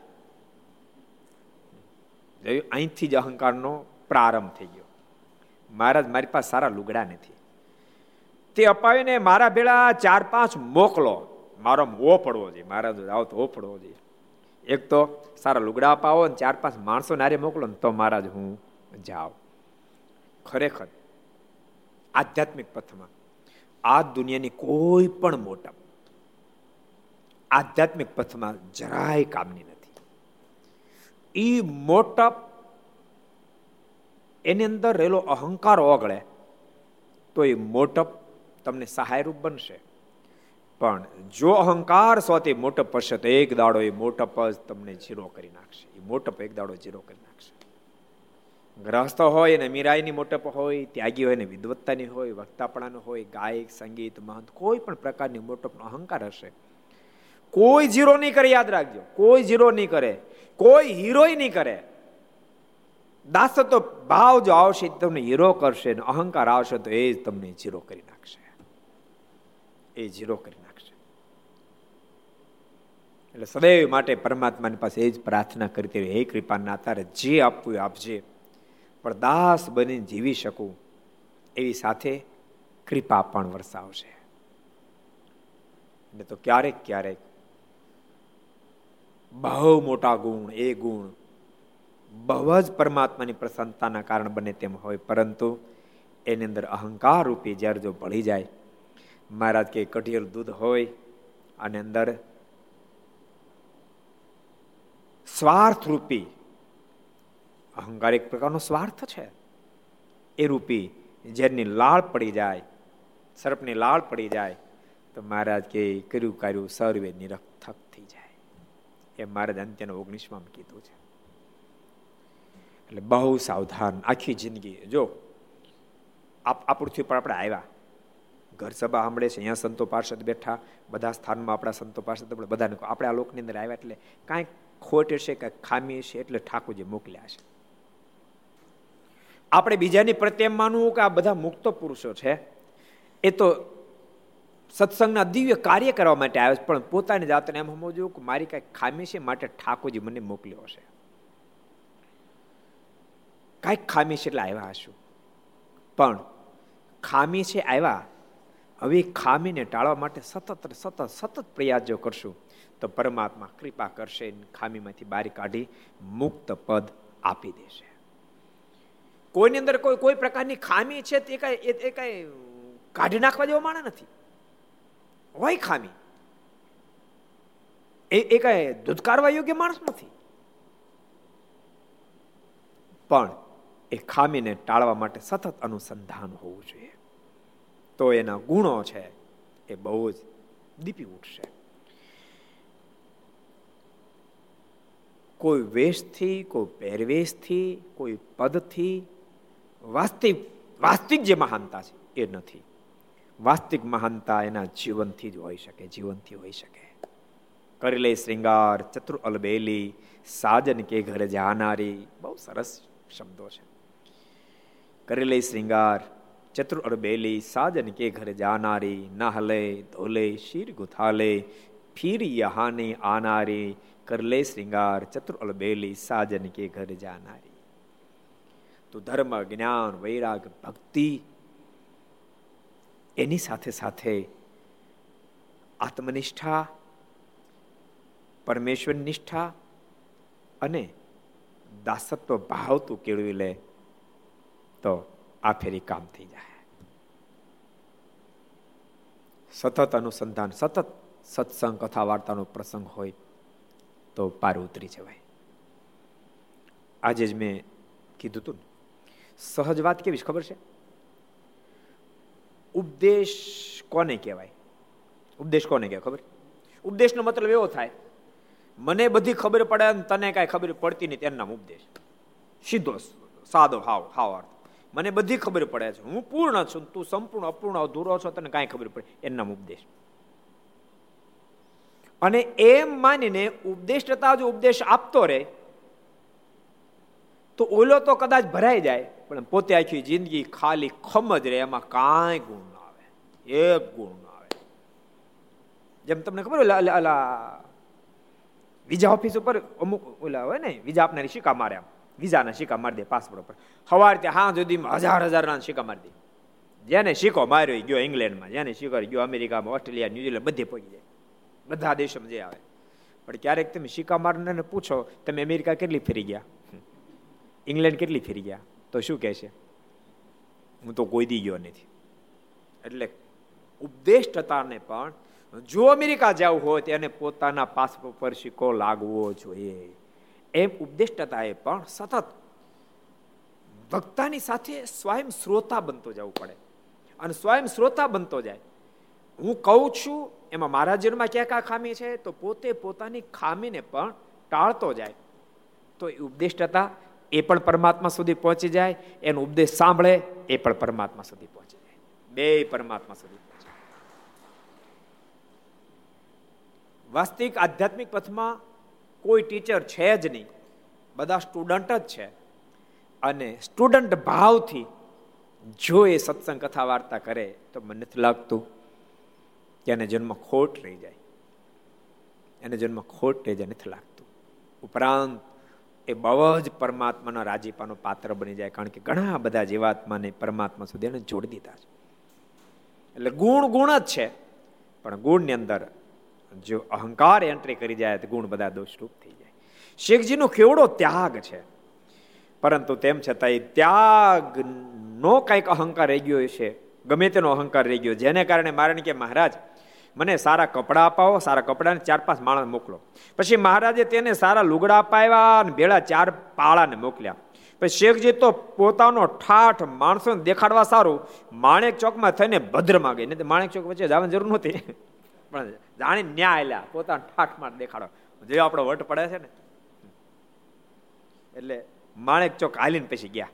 અહીંથી જ અહંકારનો પ્રારંભ થઈ ગયો. મહારાજ, મારી પાસે સારા લુગડા નથી. તે અપાવીને મારા ભેળા ચાર પાંચ મોકલો. મારો ઓ પડવો જોઈએ. મહારાજ, આવો તો પડવો જોઈએ. એક તો સારા લુગડા અપાવો ને ચાર પાંચ માણસો નારે મોકલો ને તો મહારાજ હું જાઉં. ખરેખર, આધ્યાત્મિક પથમાં, આ દુનિયાની કોઈ પણ મોટપ આધ્યાત્મિક પથમાં જરાય કામની નથી. એ મોટપ એની અંદર રહેલો અહંકાર ઓગળે, તો એ મોટપ તમને સહાયરૂપ બનશે. પણ જો અહંકાર સૌથી મોટપ તો એક દાડો એ મોટપ જ તમને જીરો કરી નાખશે. એ મોટપ એક દાડો જીરો કરી નાખશે. ગ્રહસ્થ હોય અને મીરાઈની મોટપ હોય, ત્યાગી હોય ને વિદવત્તાની હોય, વક્તાપણાનો હોય, ગાયક, સંગીત, મહંત, કોઈ પણ પ્રકારની મોટપનો અહંકાર હશે. કોઈ જીરો નહીં કરે, યાદ રાખજો. કોઈ જીરો નહીં કરે. કોઈ હીરોય નહીં કરે. દાસત્વ ભાવ જો આવશે તમને હીરો કરશે અહંકાર આવશે તો એ જ તમને જીરો કરી નાખશે. એ ઝીરો કરી નાખશે. એટલે સદૈવ માટે પરમાત્માની પાસે એ જ પ્રાર્થના કરતી હે કૃપાના, તારે જે આપવું આપજે. પણ દાસ બનીને જીવી શકું, એવી સાથે કૃપા પણ વરસાવશે. ને તો ક્યારેક ક્યારેક બહુ મોટા ગુણ, એ ગુણ બહુ જ પરમાત્માની પ્રસન્નતાના કારણ બને તેમ હોય. પરંતુ એની અંદર અહંકાર રૂપી જ્યારે જો ભળી જાય મહારાજ કે કઢિયર દૂધ હોય અને અંદર સ્વાર્થ રૂપી, અહંકાર એક પ્રકારનો સ્વાર્થ છે. એ રૂપી જેની લાળ પડી જાય, સર્પની લાળ પડી જાય, તો મહારાજ કે કર્યું કર્યું સર્વે નિરર્થક થઈ જાય. એ મહારાજ અંત્યના ઓગણીસમાં કીધું છે. એટલે બહુ સાવધાન આખી જિંદગી. જો આ પૃથ્વી પર આપણે આવ્યા. ઘર સભા સાંભળે છે, અહીંયા સંતો પાર્ષદ બેઠા, બધા સ્થાનમાં આપણા સંતો પાર્ષદ, આપણે બધાને આપણે આ લોકની અંદર આવ્યા એટલે કાંઈક ખોટ છે કાંઈક ખામી છે એટલે ઠાકોરજી મોકલ્યા છે. આપણે બીજાની પ્રત્યે માનવું કે આ બધા મુક્ત પુરુષો છે. એ તો સત્સંગના દિવ્ય કાર્ય કરવા માટે આવે છે, પણ પોતાની જાતને એમ સમજવું કે મારી કાંઈક ખામી છે માટે ઠાકોરજી મને મોકલ્યો છે. કાંઈક ખામી છે એટલે આવ્યા હશું. પણ ખામી છે આવ્યા હવે ખામીને ટાળવા માટે સતત સતત સતત પ્રયાસો કરશું. તો પરમાત્મા કૃપા કરશે ખામીમાંથી બારી કાઢી મુક્ત પદ આપી દેશે. કોઈની અંદર કોઈ કોઈ પ્રકારની ખામી છે તે કઈ એ કઈ કાઢી નાખવા જેવો માણસ નથી. હોય ખામી. એ એ કઈ ધુતકારવા યોગ્ય માણસ નથી. પણ એ ખામીને ટાળવા માટે સતત અનુસંધાન હોવું જોઈએ. તો એના ગુણો છે એ બહુ જ દીપી ઉઠશે કોઈ વેશથી, કોઈ પહેરવેશથી, કોઈ પદથી વાસ્તવિક વાસ્તવિક જે મહાનતા છે એ નથી. વાસ્તવિક મહાનતા એના જીવનથી જ હોઈ શકે, જીવનથી હોઈ શકે. કરી લે શ્રૃંગાર ચતુર અલબેલી, સાજન કે ઘરે જાનારી, બહુ સરસ શબ્દો છે. કરી લે શ્રૃંગાર ચતુર અરબેલી સાજન કે ઘરે જાનારી, નહલે, ધોલે, શીર ગુથાલે, ફીર યહાને આનારી, કરલે શ્રીંગાર, ચતુર અલબેલી સાજન કે ઘરે જાનારી. તો ધર્મ, જ્ઞાન, વૈરાગ, ભક્તિ એની સાથે સાથે આત્મનિષ્ઠા, પરમેશ્વર નિષ્ઠા અને દાસત્વ ભાવ તું કેળવી લે તો આ ફેરી કામ થઈ જાય. સતત અનુસંધાન, સતત સત્સંગ કથા વાર્તાનો પ્રસંગ હોય તો પાર ઉતરી જવાય. આજે જ મેં કીધું તું સહજ વાત કેવી ખબર છે? ઉપદેશ કોને કહેવાય? ઉપદેશ કોને કહેવાય ખબર? ઉપદેશનો મતલબ એવો થાય, મને બધી ખબર પડે અને તને કાંઈ ખબર પડતી નહીં, તેનું નામ ઉપદેશ. સીધો સાદો હાવ હાવ અર્થ. મને બધી ખબર પડે છે. હું પૂર્ણ છું. તું સંપૂર્ણ, અપૂર્ણ, અધૂરો છો, તને કાંઈ ખબર પડે. એનું ઉપદેશ. અને એમ માનીને ઉપદેશ થતા જો ઉપદેશ આપતો રહે, તો ઓલો તો કદાચ ભરાઈ જાય, પણ પોતે આખી જિંદગી ખાલી ખમ જ રહે. એમાં કાંઈ ગુણ ના આવે. એક ગુણ ના આવે. જેમ તમને ખબર ઓલા બીજા ઓફિસ ઉપર અમુક ઓલા હોય ને બીજા આપનારી સિક્કા મારે વિઝાના સિક્કા મારી દે પાસપોર્ટ ઉપર. સવાર ત્યાં હા સુધી હજાર હજારના સિક્કા મારી દે. જેને સિક્કો માર્યો ગયો ઇંગ્લેન્ડમાં, જેને સિક્કો ગયો અમેરિકામાં, ઓસ્ટ્રેલિયા, ન્યુઝીલેન્ડ, બધે પહોંચી જાય. બધા દેશોમાં જે આવે. પણ ક્યારેક તમે સિક્કા મારનારને પૂછો, તમે અમેરિકા કેટલી ફરી ગયા? ઇંગ્લેન્ડ કેટલી ફેરી ગયા? તો શું કહે છે હું તો કોઈ દી ગયો નથી. એટલે ઉપદેષ્ટતાને પણ જો અમેરિકા જવું હોય તેને પોતાના પાસપોર્ટ પર સિક્કો લાગવો જોઈએ. એમ ઉપદેષ્ટતાએ પણ સતત વક્તાની સાથે સ્વયં શ્રોતા બનતો જવું પડે. અને સ્વયં શ્રોતા બનતો જાય. હું કહું છું, એમાં મારા જીવનમાં ક્યાં ક્યાં ખામી છે, તો પોતે પોતાની ખામીને પણ ટાળતો જાય. તો એ ઉપદેષ્ટતા એ પણ પરમાત્મા સુધી પહોંચી જાય, એનો ઉપદેશ સાંભળે, એ પણ પરમાત્મા સુધી પહોંચી જાય. બે પરમાત્મા સુધી પહોંચે. વાસ્તવિક આધ્યાત્મિક પથમાં કોઈ ટીચર છે જ નહીં. બધા સ્ટુડન્ટ જ છે. અને સ્ટુડન્ટ ભાવથી જો એ સત્સંગ કથા વાર્તા કરે, તો મને નથી લાગતું કે એને જન્મ ખોટ રહી જાય. એને જન્મ ખોટ રહી જાય, નથી લાગતું. ઉપરાંત એ બહુ જ પરમાત્માના રાજીપાનો પાત્ર બની જાય, કારણ કે ઘણા બધા જીવાત્માને પરમાત્મા સુધી એને જોડી દીધા છે. એટલે ગુણ ગુણ જ છે. પણ ગુણની અંદર જો અહંકાર એન્ટ્રી કરી જાય તો ગુણ બધા દોષરૂપ થઈ જાય. શેખજીનો કેવડો ત્યાગ છે. પરંતુ તેમ છતાં એ ત્યાગ નો કંઈક અહંકાર રહી ગયો છે ગમે તેનો અહંકાર રહી ગયો. જેને કારણે મારે કે મહારાજ, મને સારા કપડાં અપાવો, સારા કપડાને ચાર પાંચ માણસ મોકલો. પછી મહારાજે તેને સારા લુગડા અપાવ્યા અને ભેળા ચાર પાળાને મોકલ્યા. પછી શેખજી તો પોતાનો ઠાઠ માણસોને દેખાડવા સારું, માણેક ચોકમાં થઈને ભદ્રમાં ગઈ નહીં માણેક ચોક વચ્ચે જવાની જરૂર નહોતી. પણ જાણે ન્યા આવેલા પોતાના ઠાઠમાં દેખાડો. જે આપણો વટ પડે છે ને. એટલે માણેક ચોક હાલીને પછી ગયા.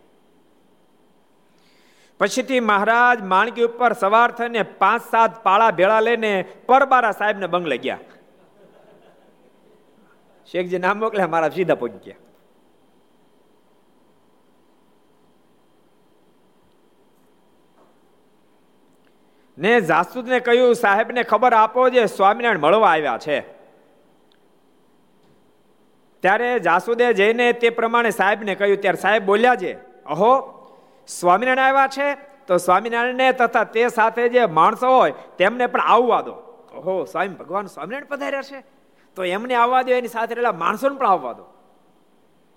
પછીથી મહારાજ માણકી ઉપર સવાર થઈને પાંચ સાત પાળા ભેળા લઈને પરબારા સાહેબ ને બંગલે ગયા. શેખજી નામ મોકલ્યા મારા સીધા પહોંચી ગયા. ને જાસૂદને કહ્યું, સાહેબને ખબર આપો જે સ્વામિનારાયણ મળવા આવ્યા છે. ત્યારે જાસૂદે જઈને તે પ્રમાણે સાહેબને કહ્યું, ત્યારે સાહેબ બોલ્યા છે, અહો, સ્વામિનારાયણ આવ્યા છે, તો સ્વામિનારાયણને તથા તે સાથે જે માણસો હોય, તેમને પણ આવવા દો. ઓહો સ્વામી, ભગવાન સ્વામિનારાયણ પધાર્યા છે? તો એમને આવવા દો, એની સાથે રહેલા માણસોને પણ આવવા દો.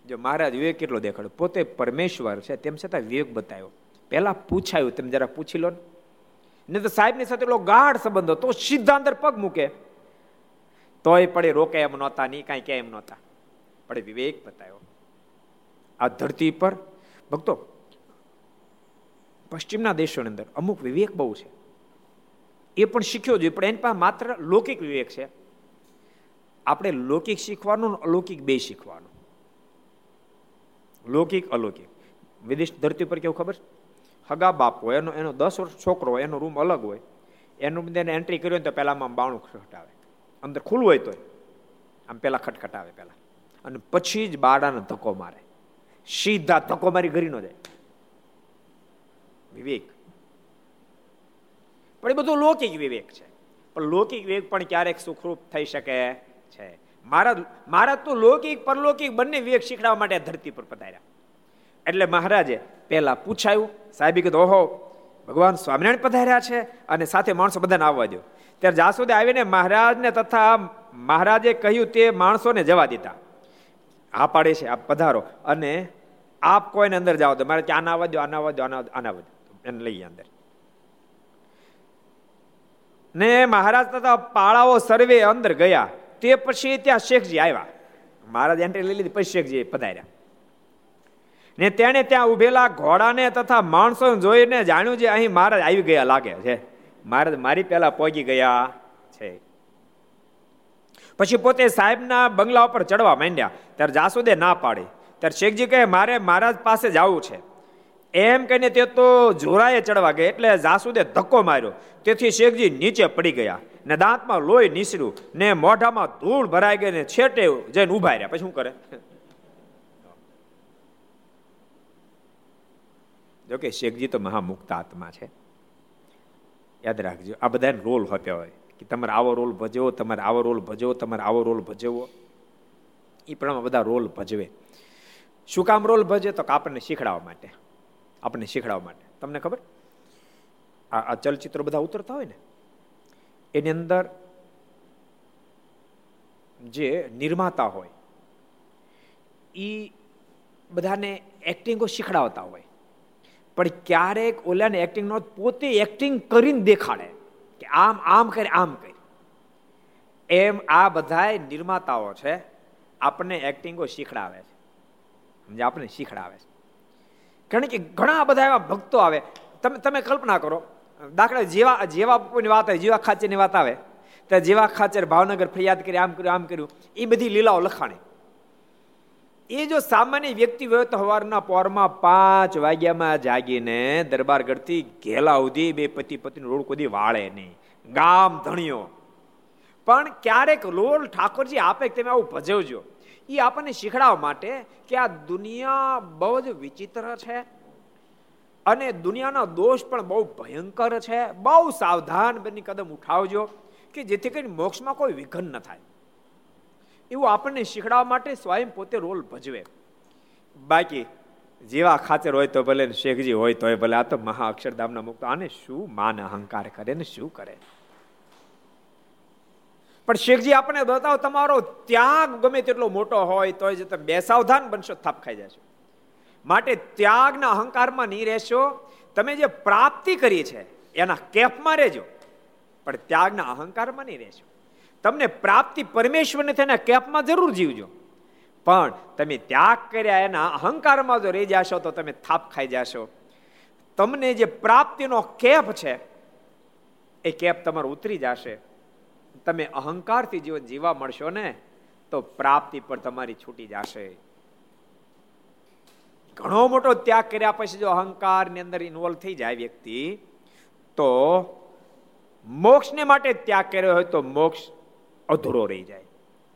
જો મહારાજ વિવેક કેટલો દેખાડ્યો, પોતે પરમેશ્વર છે, તેમ છતાં વિવેક બતાવ્યો. પહેલા પૂછાયું, તમે જરા પૂછી લો ને. તો સાહેબની સાથે એટલો ગાઢ સંબંધ તો સીધા અંદર પગ મૂકે. તોય પડે રોકે એમ નહોતા નહીં કાંઈ કે એમ નહોતા. પડે વિવેક બતાવ્યો. આ ધરતી પર, ભક્તો, પશ્ચિમના દેશોની અંદર અમુક વિવેક બહુ છે. એ પણ શીખ્યો જોઈએ, પણ એની પાસે માત્ર લૌકિક વિવેક છે. આપણે લૌકિક શીખવાનું અલૌકિક બે શીખવાનું. લૌકિક, અલૌકિક. વિદેશ, ધરતી પર કેવું ખબર? હગા બાપ હોય, એનો એનો દસ વર્ષ છોકરો હોય, એનો રૂમ અલગ હોય, એનું એને એન્ટ્રી કર્યો તો પહેલામાં બાણું ખટખટાવે અંદર ખુલ્લું હોય તો આમ પહેલાં ખટખટાવે પહેલાં. અને પછી જ બાળાને ધક્કો મારે. સીધા ધક્કો મારી ઘરીનો ન જાય. વિવેક. પણ એ બધું લૌકિક વિવેક છે. પણ લૌકિક વિવેક પણ ક્યારેક સુખરૂપ થઈ શકે છે. મારા મારા તો લૌકિક, પરલૌકિક બંને વિવેક શીખડાવવા માટે ધરતી પર પધાર્યા. એટલે મહારાજે પહેલા પૂછાયું, સાહેબી કીધું, ઓહો, ભગવાન સ્વામિનારાયણ પધાર્યા છે અને સાથે માણસો બધાને આવવા દો ત્યારે જાસુદે આવીને મહારાજને તથા મહારાજે કહ્યું, તે માણસોને જવા દીધા. આ પાડે છે, આપ પધારો. અને આપ કોઈને અંદર જાઓ તો મારે ત્યાં આવવા દો આના દો આના આના એને લઈએ અંદર. ને મહારાજ તથા પાળાઓ સર્વે અંદર ગયા. તે પછી ત્યાં શેખજી આવ્યા. મહારાજ એન્ટ્રી લઈ લીધી, પછી શેખજી પધાર્યા. ને તેણે ત્યાં ઉભેલા ઘોડાને તથા માણસો જોઈને જાણ્યું છે, અહીં મહારાજ આવી ગયા લાગે છે. મહારાજ, મારી પહેલા પહોંચી ગયા છે. પછી પોતે સાહેબના બંગલા ઉપર ચડવા માંડ્યા. ત્યારે જાસુદે ના પાડી. ત્યારે શેખજી કહે, મારે મહારાજ પાસે જવું છે. એમ કહીને તે તો જોરાએ ચડવા ગયા એટલે જાસુદે ધક્કો માર્યો. તેથી શેખજી નીચે પડી ગયા ને દાંતમાં લોહી નીસર્યું ને મોઢામાં ધૂળ ભરાઈ ગઈ ને છેટે જઈને ઊભા રહ્યા. પછી શું કરે? જોકે શેખજી તો મહામુક્ત આત્મા છે. યાદ રાખજો, આ બધાને રોલ હોપ્યા હોય કે તમારે આવો રોલ ભજવો, તમારે આવો રોલ ભજવો, તમારે આવો રોલ ભજવો. એ પ્રમાણે બધા રોલ ભજવે. શું કામ રોલ ભજે? તો આપણને શીખડાવવા માટે. આપણને શીખડાવવા માટે. તમને ખબર? આ આ ચલચિત્રો બધા ઉતરતા હોય ને? એની અંદર જે નિર્માતા હોય એ બધાને એક્ટિંગો શીખડાવતા હોય. પણ ક્યારેક ઓલાને એક્ટિંગ નો પોતે એક્ટિંગ કરીને દેખાડે કે આમ આમ કરે આમ કરે. એમ આ બધા નિર્માતાઓ છે, આપણને એક્ટિંગો શીખડાવે છે. સમજે આપણને શીખડાવે છે. કારણ કે ઘણા બધા એવા ભક્તો આવે. તમે તમે કલ્પના કરો, દાખલા જેવા જેવા કોઈની વાત આવે, જેવા ખાચરની વાત આવે, ત્યાં જેવા ખાચર ભાવનગર ફરિયાદ કરી, આમ કર્યું આમ કર્યું એ બધી લીલાઓ લખાણી. એ જો સામાન્ય વ્યક્તિ હોય તો સવારના પોરમાં પાંચ વાગ્યામાં જાગીને દરબાર ગઢથી ઘેલા સુધી બે પતિ પત્ની રોડ કુદી વાળે નહીં. ગામ ધણિયો. પણ ક્યારેક લોલ ઠાકોરજી આપે તમે આવું ભજવજો. એ આપણને શીખડાવવા માટે કે આ દુનિયા બહુ જ વિચિત્ર છે અને દુનિયાના દોષ પણ બહુ ભયંકર છે. બહુ સાવધાન બની કદમ ઉઠાવજો કે જેથી કરીને મોક્ષમાં કોઈ વિઘન ન થાય. એવું આપણને શીખડાવવા માટે સ્વયં પોતે રોલ ભજવે. બાકી જેવા ખાચર હોય તો ભલે શેખજી હોય તો ભલે, આ તો મહા અક્ષરધામના મુક્ત. આને શું માન અહંકાર કરે ને શું કરે? પણ શેખજી, આપણને બતાવો, તમારો ત્યાગ ગમે તેટલો મોટો હોય તો જ તમે બેસાવધાન બનશો, થાપ ખાઈ જશો. માટે ત્યાગના અહંકારમાં નહીં રહેશો. તમે જે પ્રાપ્તિ કરી છે, એના કેફમાં રહેજો. પણ ત્યાગના અહંકારમાં નહીં રહેશો. તમને પ્રાપ્તિ પરમેશ્વરને થઈને કેપમાં જરૂર જીવજો. પણ તમે ત્યાગ કર્યા, એના અહંકારમાં જો રહી જશો, તો તમે થાપ ખાઈ જશો. તમને જે પ્રાપ્તિનો કેપ છે, એ કેપ તમારો ઉતરી જશે. તમે અહંકારથી જીવન જીવા મળશો ને, તો પ્રાપ્તિ પર તમારી છૂટી જશે. ઘણો મોટો ત્યાગ કર્યા પછી જો અહંકારની અંદર ઇન્વોલ્વ થઈ જાય વ્યક્તિ, તો મોક્ષને માટે ત્યાગ કર્યો હોય તો મોક્ષ અધૂરો રહી જાય.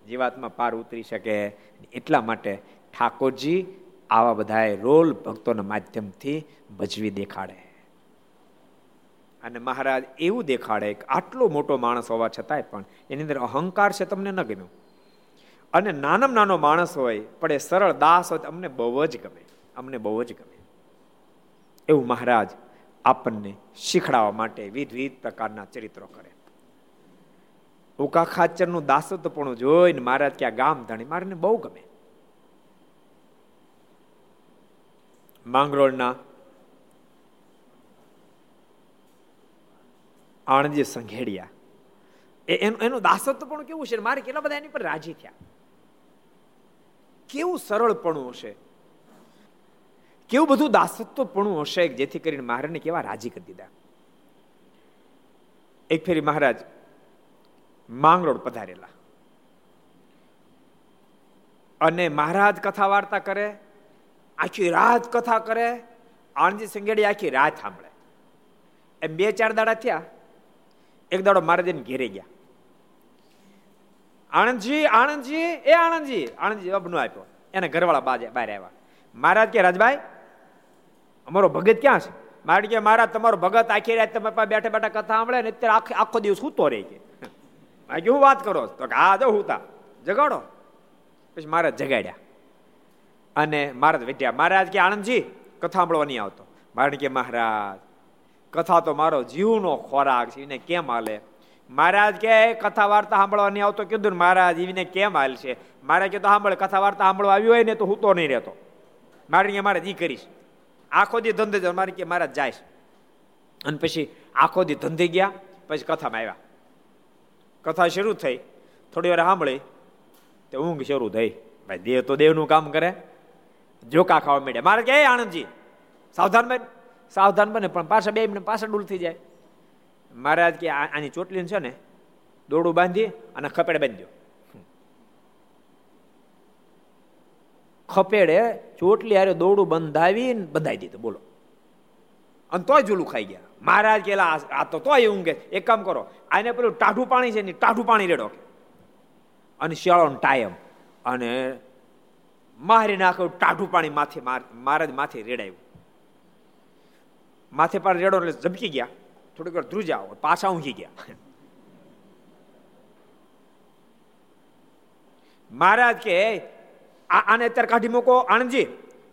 જીવાત્મા પાર ઉતરી શકે એટલા માટે ઠાકોરજી આવા બધાએ રોલ ભક્તોના માધ્યમથી ભજવી દેખાડે. અને મહારાજ એવું દેખાડે કે આટલો મોટો માણસ હોવા છતાંય પણ એની અંદર અહંકાર છે તમને ન ગમ્યું. અને નાનામાં નાનો માણસ હોય, પણ એ સરળ દાસ હોય અમને બહુ જ ગમે, અમને બહુ જ ગમે. એવું મહારાજ આપણને શીખડાવવા માટે વિવિધ પ્રકારના ચરિત્રો કરે. ઉકા ખાચરનું દાસત્વપણું જોઈને મહારાજ ક્યાં ગામ ધણી. મારે બહુ ગમે. માંગરોળના આણંદજી સંઘેડિયા. એનું એનું દાસત્વ પણ કેવું છે? મારે કેટલા બધા એની પર રાજી થયા. કેવું સરળપણું હશે? કેવું બધું દાસત્વપણું હશે જેથી કરીને મહારાજને કેવા રાજી કરી દીધા. એક ફેરી મહારાજ માંગરોળ પધારેલા. અને મહારાજ કથા વાર્તા કરે, આખી રાત કથા કરે, આણંદજી સંગેડી આખી રાત સાંભળે. એમ બે ચાર દાડા થયા, એક દાડો મહારાજ ઘેરે ગયા. આણંદજી આણંદજી, એ આણંદજી આણંદજી અબનો આપ્યો. એને ઘરવાળા બાજે બહાર આવ્યા. મહારાજ કે, રાજભાઈ, અમારો ભગત ક્યાં છે? મારે કે મહારાજ તમારો ભગત આખી રાત તમે બેઠા બેઠા કથા સાંભળે ને અત્યારે આખો દિવસ સૂતો રહી કે હું વાત કરો, તો કે હા જો હુંતા જગાડો. પછી મહારાજ જગાડ્યા. અને મહારાજ વેઠ્યા મહારાજ કે આનંદજી કથા સાંભળવા નહીં આવતો. મારણ કે, મહારાજ, કથા તો મારો જીવનો ખોરાક છે, એને કેમ હાલે? મહારાજ કે કથા વાર્તા સાંભળવા નહીં આવતો. કીધું મહારાજ એને કેમ હાલ છે મારે કે, તો સાંભળે કથા વાર્તા સાંભળવા આવ્યું હોય ને, તો હું તો નહીં રહેતો. મારે કે મહારાજ ઈ કરીશ. આખો દી ધંધે જ, મારે કે મહારાજ જાય અને પછી આખો દી ધંધે ગયા, પછી કથામાં આવ્યા. કથા શરૂ થઈ. થોડી વાર સાંભળી તે ઊંઘ શરૂ થઈ. ભાઈ દેહ તો દેવનું કામ કરે. જોકા ખાવા માંડ્યા. મારે કે આનંદજી સાવધાન બન. સાવધાન બને, પણ પાછા બે મિનિટ પાછળ ડૂલ થઈ જાય. મહારાજ કે આની ચોટલી છે ને દોડું બાંધી અને ખપેડ બાંધી દો. ખપેડે ચોટલી હારે દોડું બંધાવીને બંધાઈ દીધું. બોલો. અને તોય ઝૂલું ખાઈ ગયા. મહારાજ કેલા આ તો તોય ઊંઘે. એક કામ કરો, આને પેલું ટાઢું પાણી છે ને ટાઢું પાણી રેડો અને શિયાળોનો ટાઈમ. અને મારી નાખ્યું ટાઢું પાણી માથે મહારાજ માથે રેડાયું. માથે પાણી રેડો એટલે ઝબકી ગયા. થોડીક વાર ધ્રુજા પાછા ઊંઘી ગયા. મહારાજ કે આને અત્યારે કાઢી મૂકો, આણંદજી.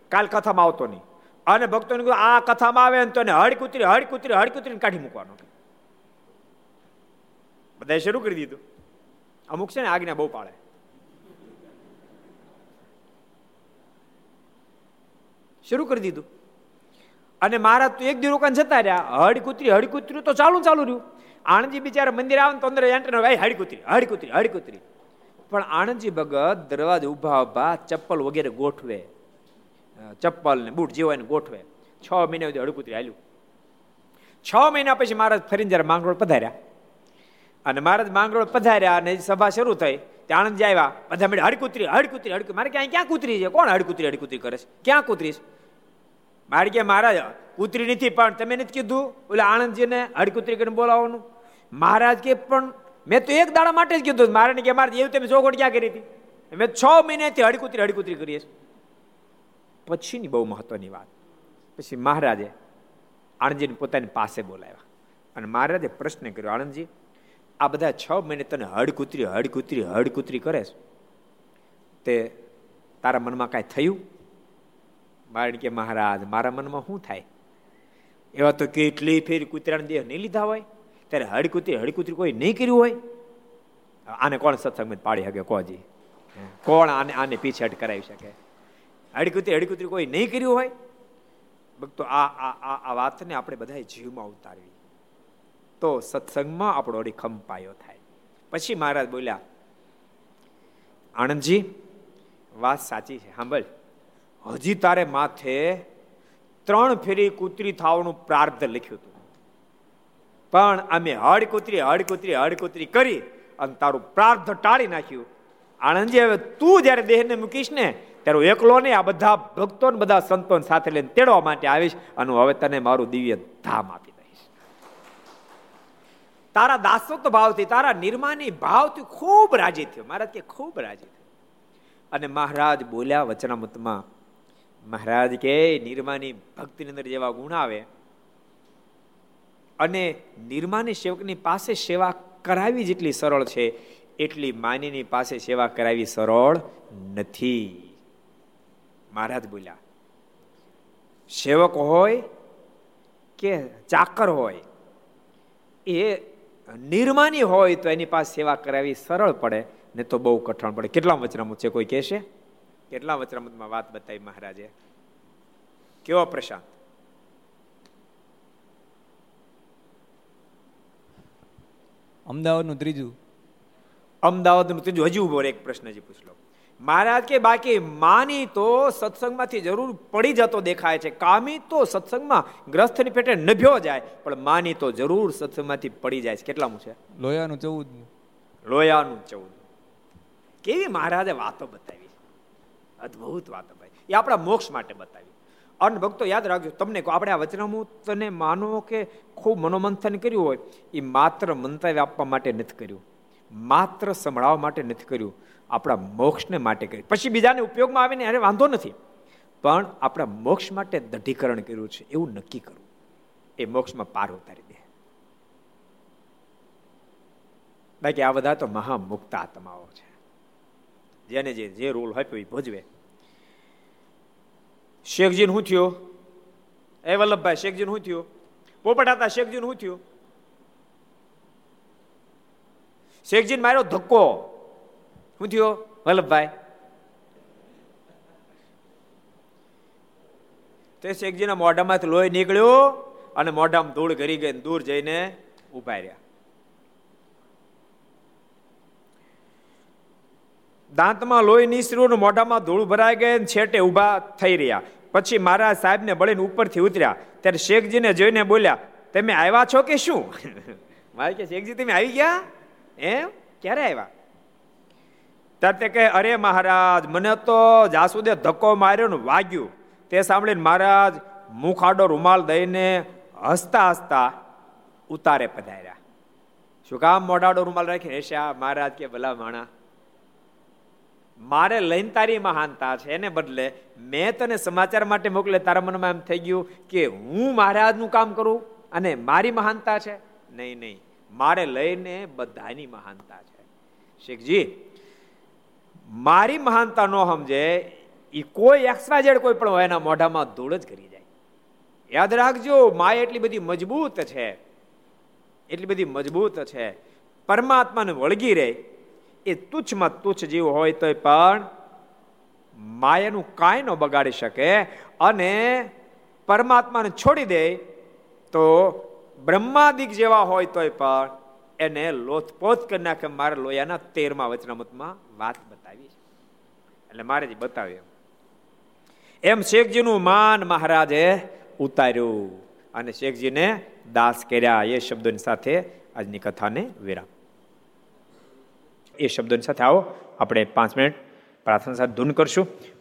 કાલ કથામાં આવતો નહીં. અને ભક્તોને કહ્યું આ કથામાં આવે ને તો હડ કૂતરી હડ કૂતરી હડ કૂતરીને કાઢી મૂકવાનો. બધાએ શરૂ કરી દીધું. અમુક છે ને આજ્ઞા બહુ પાડે શરૂ કરી દીધું. અને મહારાજ તો એક દી રોકાણ જતા રહ્યા. હળી કૂતરી તો ચાલુ ચાલુ રહ્યું. આણંદજી બિચારા મંદિર આવે તો અંદર એન્ટર ભાઈ હડ કૂતરી હડ કૂતરી હડ કૂતરી પણ આણંદજી ભગત દરવાજે ઊભા ઊભા ચપ્પલ વગેરે ગોઠવે. ચપ્પલ ને બૂટ જેવાને ગોઠવે. છ મહિના સુધી હડકુતરી હાલ્યું. છ મહિના પછી મહારાજ ફરીને જયારે માંગરોળ પધાર્યા, અને મહારાજ માંગરોળ પધાર્યા અને સભા શરૂ થઈ, ત્યાં આણંદ આવ્યા, બધા મળે હડકુતરી હડકુતરી હડકુ મારે ક્યાં ક્યાં કૂતરી છે? કોણ હડકુતરી હડકુતરી કરે છે? ક્યાં કૂતરી છે? મારે કે મહારાજ, કૂતરી નથી, પણ તમે નથી કીધું? ઓલા આણંદજીને હડકુતરી કરીને બોલાવવાનું. મહારાજ કે, પણ મેં તો એક દાડા માટે જ કીધું મારે કે, મારે એવું તમે ચોખોટ ક્યાં કરી હતી? મેં છ મહિનાથી હડકુતરી હડકુતરી કરીએ છીએ પછીની બહુ મહત્વની વાત. પછી મહારાજે આણંદજીને પોતાની પાસે બોલાવ્યા અને મહારાજે પ્રશ્ન કર્યો, આણંદજી, આ બધા છ મહિને તને હડકૂતરી હડકૂતરી હડકૂતરી કરે છે? તે તારા મનમાં કાંઈ થયું? બારણ કે મહારાજ, મારા મનમાં શું થાય? એવા તો કેટલી ફેરી કૂતરાને દેહ નહીં લીધા હોય? ત્યારે હડકૂતરી હડકૂતરી કોઈ નહીં કર્યું હોય? આને કોણ સત્સંગમાં પાડી શકે? કોજી? કોણ આને આને પીછેટ કરાવી શકે? હડકુતરી હડકુતરી કોઈ નહીં કર્યું હોય, ભક્તો, આ આ આ વાતને આપણે બધાએ જીવમાં ઉતારવી. તો સત્સંગમાં આપણો અડીખમ ખંપાયો થાય. પછી મહારાજ બોલ્યા આનંદજી વાત સાચી છે, સાંભળ. હજી તારે માથે ત્રણ ફેરી કૂતરી થવાનું પ્રાર્થ લખ્યું હતું પણ અમે હડ કૂતરી હડ કૂતરી હડ કૂતરી કરી અને તારું પ્રાર્થ ટાળી નાખ્યું. આણંદજી, હવે તું જયારે દેહને મૂકીશ ને ત્યારે એકલો નહીં, આ બધા ભક્તો બધા સંતો સાથે લઈને તેડવા માટે આવીશ અને હવે તને મારું દિવ્ય ધામ આપી દઈશ. તારા દાસત્વ ભાવથી, તારા નિર્માની ભાવથી ખૂબ રાજી થયો. મહારાજ કે ખૂબ રાજી થયો. અને મહારાજ બોલ્યા વચનામૃતમાં, મહારાજ કે નિર્માની ભક્તિની અંદર જેવા ગુણ આવે અને નિર્માની સેવકની પાસે સેવા કરાવી જેટલી સરળ છે, એટલી માનીની પાસે સેવા કરાવી સરળ નથી. મહારાજ બોલ્યા. સેવક હોય કે ચાકર હોય એ નિર્માની હોય તો એની પાસે સેવા કરાવી સરળ પડે ને તો બહુ કઠણ પડે. કેટલા વચનામૃત છે કોઈ કહેશે? કેટલા વચનામૃતમાં વાત બતાવી મહારાજે? કેવો પ્રશાંત? અમદાવાદનું ત્રીજું. અમદાવાદનું ત્રીજું. હજી ઊભો એક પ્રશ્ન હજી પૂછ લો મહારાજ કે બાકી માની તો સત્સંગમાંથી જરૂર પડી જતો દેખાય છે. કામી તો સત્સંગમાં ગ્રસ્થની પેટે નભ્યો જાય પણ માની તો જરૂર સત્સંગમાંથી પડી જાય છે. કેટલામું છે? લોયાનું ચૌદ લોયાનું ચૌદ કેવી મહારાજે વાતો બતાવી અદભુત વાતો ભાઈ એ આપણા મોક્ષ માટે બતાવી અન ભક્તો યાદ રાખજો તમને આપણે આ વચનામૃતને માનો કે ખૂબ મનોમંથન કર્યું હોય એ માત્ર મંતવ્ય આપવા માટે નથી કર્યું. માત્ર સંભળાવવા માટે નથી કર્યું. આપણા મોક્ષને માટે કરી પછી બીજાને ઉપયોગમાં આવીને અરે વાંધો નથી. પણ આપણા મોક્ષ માટે દઢીકરણ કર્યું છે, એવું નક્કી કરવું એ મોક્ષમાં પાર ઉતારી દે. બાકી આ બધા તો મહામુક્ત આત્માઓ છે. જેને જે જે રોલ આપ્યો એ ભજવે. શેખજી શું થયો? એ વલ્લભભાઈ શેખજી શું થયું? પોપટ હતા શેખજી શું થયું? શેખજી માર્યો ધક્કો. શું થયો? વલ્લભભાઈ. તે શેખજીના મોઢામાંથી લોહી નીકળ્યો અને મોઢામાં ધૂળ ઘરી ગઈ દૂર જઈને ઊભા રહ્યા. દાંતમાં લોહી નીસર્યું મોઢામાં ધૂળ ભરાઈ ગઈ છેટે ઊભા થઈ રહ્યા. પછી મહારાજ સાહેબને બળીને ઉપરથી ઉતર્યા. ત્યારે શેખજીને જોઈને બોલ્યા, તમે આવ્યા છો કે શું? મારે કે, શેખજી, તમે આવી ગયા? એમ? ક્યારે આવ્યા? ત્યારે તે કહે, અરે મહારાજ, મને તો જાસુદે ધક્કો માર્યો ને વાગ્યું. તે સાંભળીને મહારાજ મુખાડો રૂમાલ દઈને હસતા હસતા ઉતારે પધાર્યા. શું કામ મોઢાડો રૂમાલ રાખીને હેશ્યા મહારાજ કે, ભલા માણા, મારે લઈને તારી મહાનતા છે. એને બદલે મેં તને સમાચાર માટે મોકલે, તારા મનમાં એમ થઈ ગયું કે હું મહારાજનું કામ કરું અને મારી મહાનતા છે? નહીં નહીં, મારે લઈને બધાની મહાનતા છે. શેખજી મારી મહાનતા ન સમજે એ કોઈ એક્સ્ટ્રા કોઈ પણ હોય, એના મોઢામાં ધૂળ જ કરી જાય. યાદ રાખજો, માય એટલી બધી મજબૂત છે. એટલી બધી મજબૂત છે. પરમાત્માને વળગી રહે. એ તુચ્છમાં તુચ્છ જીવ હોય તોય પણ માયાનું કાંઈ ન બગાડી શકે અને પરમાત્માને છોડી દે તો બ્રહ્માદિક જેવા હોય તોય પણ એને લોથપોથ કરી નાખે મારે લોયાના તેરમા, વચનામતમાં વાત બતાવી. એટલે મારે જ બતાવ્યું એમ શેખજીનું માન મહારાજે ઉતાર્યું અને શેખજીને દાસ કર્યા એ શબ્દોની સાથે આજની કથાને વિરામ. એ શબ્દોની સાથે આવો, આપણે પાંચ મિનિટ પ્રાર્થના સાથે ધૂન કરશું.